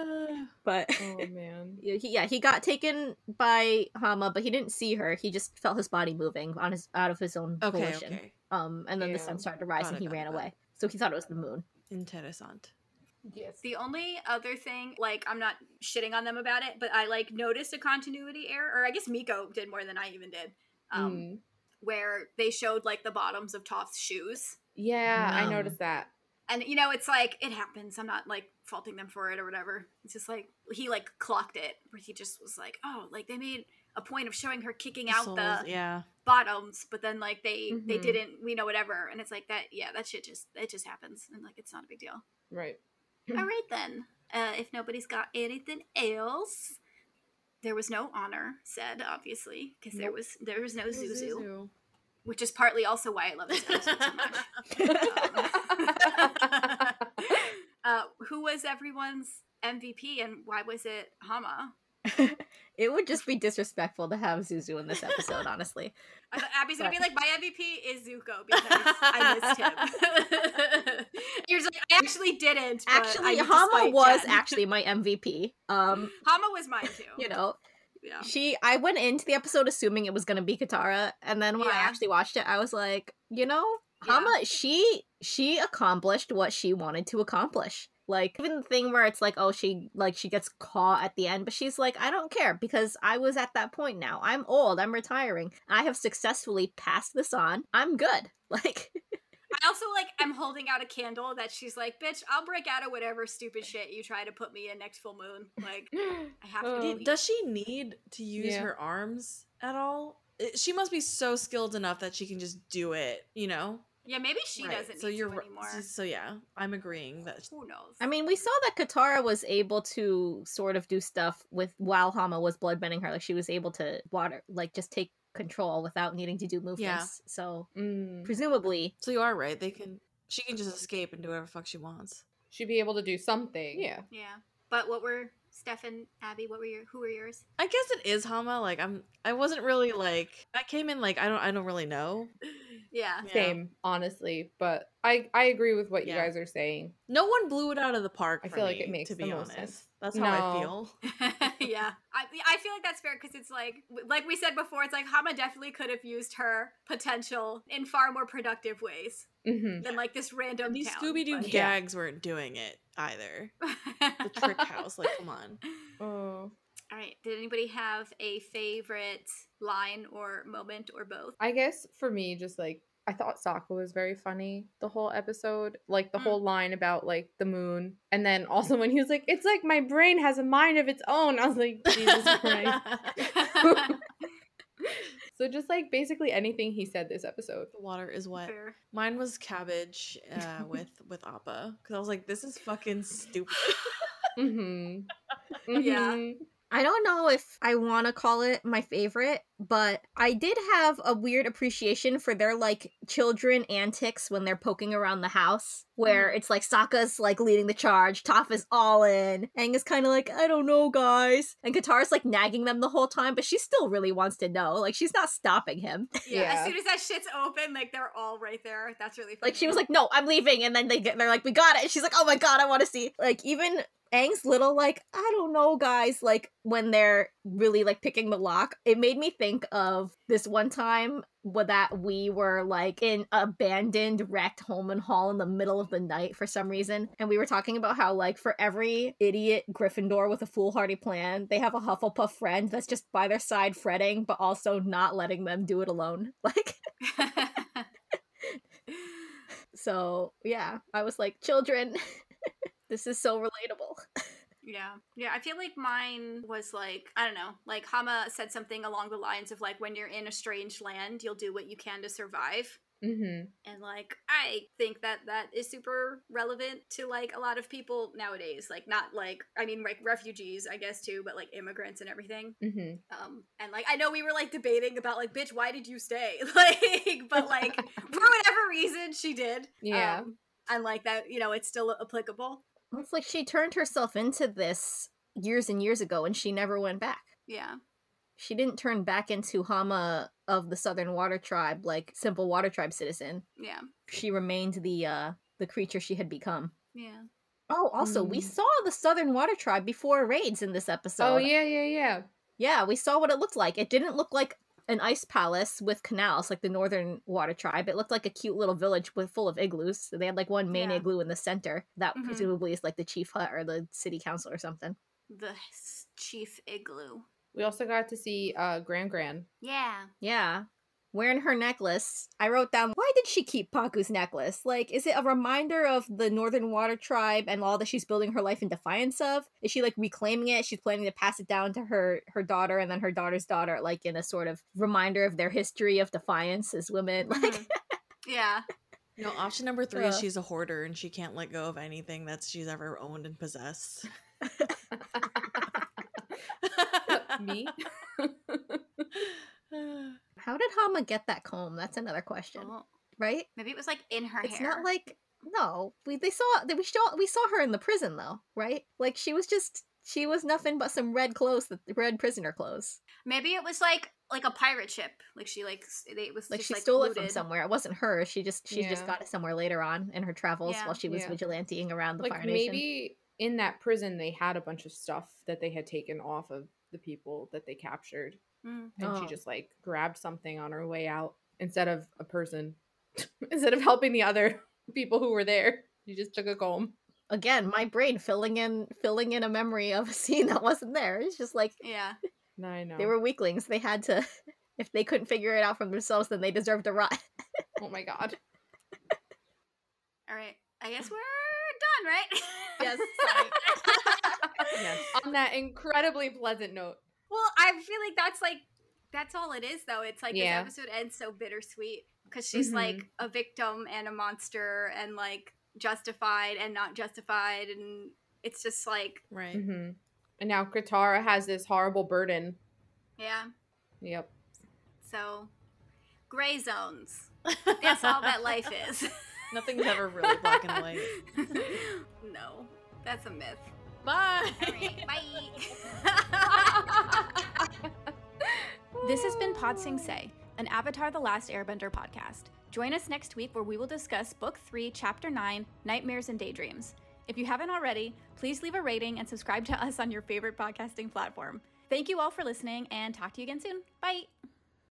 but oh man. Yeah, he, yeah, he got taken by Hama, but he didn't see her. He just felt his body moving on his out of his own okay, volition. okay. Um, and then the sun started to rise, Got and he ran got it. away. So he thought it was the moon. Interessant. Yes. The only other thing, like, I'm not shitting on them about it, but I like noticed a continuity error, or I guess Miko did more than I even did. Um, Mm. where they showed like the bottoms of Toph's shoes. Yeah, I noticed that. And you know, it's like it happens. I'm not like faulting them for it or whatever. It's just like he like clocked it where he just was like, "Oh, like they made a point of showing her kicking out Soles, the yeah. bottoms, but then like they they Mhm. didn't, you know, whatever." And it's like that yeah, that shit just it just happens and like it's not a big deal. Right. All right then. Uh if nobody's got anything else, there was no honor said obviously because there was there was no Zuzu, Zuzu. which is partly also why I love this episode so much. uh, who was everyone's MVP and why was it Hama? it would just be disrespectful to have Zuzu in this episode, honestly. I thought Abby's gonna be like, my MVP is Zuko because I missed him. You're like, I actually didn't. Actually, Hama was Jen." actually my MVP. Um, Hama was mine too. you know, yeah. she I went into the episode assuming it was gonna be Katara, and then when I actually watched it, I was like, you know, Yeah. Hama, she she accomplished what she wanted to accomplish. Like even the thing where it's like, oh, she like she gets caught at the end, but she's like, I don't care because I was at that point now. I'm old. I'm retiring. I have successfully passed this on. I'm good. Like, I also like I'm holding out a candle that she's like, bitch, I'll break out of whatever stupid shit you try to put me in next full moon. Like, I have to. Believe. Does she need to use Yeah. her arms at all? It- She must be so skilled enough that she can just do it, you know? Yeah, maybe she Right, doesn't So need you're to anymore. So yeah, I'm agreeing that Who knows? I mean, we saw that Katara was able to sort of do stuff with while Hama was bloodbending her. Like she was able to water, like just take control without needing to do movements. Yeah. So Mm. presumably, So you are right. They can she can just escape and do whatever the fuck she wants. Should be able to do something. Yeah. yeah. But what were Steph and Abby? What were your? Who were yours? I guess it is Hama. Like I'm I wasn't really like I came in like I don't I don't really know. Yeah. Yeah. Same, honestly. But I I agree with what you guys are saying. No one blew it out of the park. I for feel like me, it makes to be most honest. sense. That's how I feel. yeah, I I feel like that's fair because it's like like we said before, it's like Hama definitely could have used her potential in far more productive ways hmm than like this random these Scooby Doo but- gags weren't doing it either. The trick house, like come on. Oh. All right. Did anybody have a favorite line or moment or both? I guess for me, just like I thought Sokka was very funny the whole episode, like the Mm. whole line about like the moon, and then also when he was like, "It's like my brain has a mind of its own." I was like, Jesus Christ. so just like basically anything he said this episode. the water is wet. Fair. Mine was cabbage uh, with with Appa because I was like, this is fucking stupid. Mm-hmm. Yeah. Mhm. I don't know if I want to call it my favorite, but I did have a weird appreciation for their like children antics when they're poking around the house, where mm. it's like Sokka's like leading the charge, Toph is all in, Aang is kind of like, I don't know, guys, and Katara's like nagging them the whole time, but she still really wants to know, like she's not stopping him. Yeah. Yeah. As soon as that shit's open, like they're all right there. That's really funny. Like she was like, "No, I'm leaving," and then they get, they're like, "We got it." And she's like, "Oh my god, I want to see." Like even Aang's little like, I don't know, guys. Like when they're really like picking the lock, it made me think of this one time that we were like in abandoned, wrecked Holman Hall in the middle of the night for some reason, and we were talking about how like for every idiot Gryffindor with a foolhardy plan, they have a Hufflepuff friend that's just by their side fretting, but also not letting them do it alone. Like. So yeah, I was like, children, this is so. Yeah. Yeah. I feel like mine was like, I don't know, like Hama said something along the lines of like, when you're in a strange land, you'll do what you can to survive. Mhm. And like, I think that that is super relevant to like a lot of people nowadays. Like, not like, I mean, like refugees, I guess too, but like immigrants and everything. Mhm. Um, and like, I know we were like debating about like, bitch, why did you stay? like, but like, for whatever reason, she did. Yeah. Um, and like that, you know, it's still applicable. It's like she turned herself into this years and years ago and she never went back. Yeah. She didn't turn back into Hama of the Southern Water Tribe, like simple Water Tribe citizen. Yeah. She remained the uh the creature she had become. Yeah. Oh, also, we Mm. saw the Southern Water Tribe before raids in this episode. Oh yeah, yeah, yeah. Yeah, we saw what it looked like. It didn't look like an ice palace with canals like the Northern Water Tribe. It looked like a cute little village with full of igloos. So they had like one main Yeah. igloo in the center that Mhm. presumably is like the chief hut or the city council or something. The chief igloo. We also got to see uh Gran Gran. Yeah. Yeah. wearing her necklace. I wrote down, why did she keep Pakku's necklace? Like, is it a reminder of the Northern Water Tribe and all that she's building her life in defiance of? Is she like reclaiming it? She's planning to pass it down to her her daughter and then her daughter's daughter, like in a sort of reminder of their history of defiance as women. Like, Mhm. yeah. No, option number three is Uh. she's a hoarder and she can't let go of anything that she's ever owned and possessed. Me? how did Hama get that comb? That's another question, Well, right? maybe it was like in her It's hair. It's not like no. We they saw that we saw we saw her in the prison though, right? Like she was just she was nothing but some red clothes, the red prisoner clothes. maybe it was like like a pirate ship. Like she like they- it was Like just, she like, stole it from somewhere. It wasn't her. She just she just got it somewhere later on in her travels Yeah. while she was Yeah. vigilanteing around the like Fire Nation. maybe in that prison they had a bunch of stuff that they had taken off of the people that they captured Mm. and she Oh. just like grabbed something on her way out instead of a person instead of helping the other people who were there you just took a comb Again, my brain filling in filling in a memory of a scene that wasn't there. It's just like Yeah. No, I know they were weaklings. They had to if they couldn't figure it out for themselves, then they deserved to rot. oh my god All right. I guess we're done, right? Yes, yes on that incredibly pleasant note well, I feel like that's like that's all it is though. It's like Yeah. this episode ends so bittersweet because she's Mhm. like a victim and a monster and like justified and not justified and it's just like right. hmm and now katara has this horrible burden yeah. yep So gray zones. That's all that life is. Nothing's ever really black and white. no, that's a myth. Bye. All right, bye. this has been Pod Sing Se, an Avatar The Last Airbender podcast. Join us next week where we will discuss Book 3, Chapter 9 Nightmares and Daydreams. If you haven't already, please leave a rating and subscribe to us on your favorite podcasting platform. Thank you all for listening and talk to you again soon. Bye.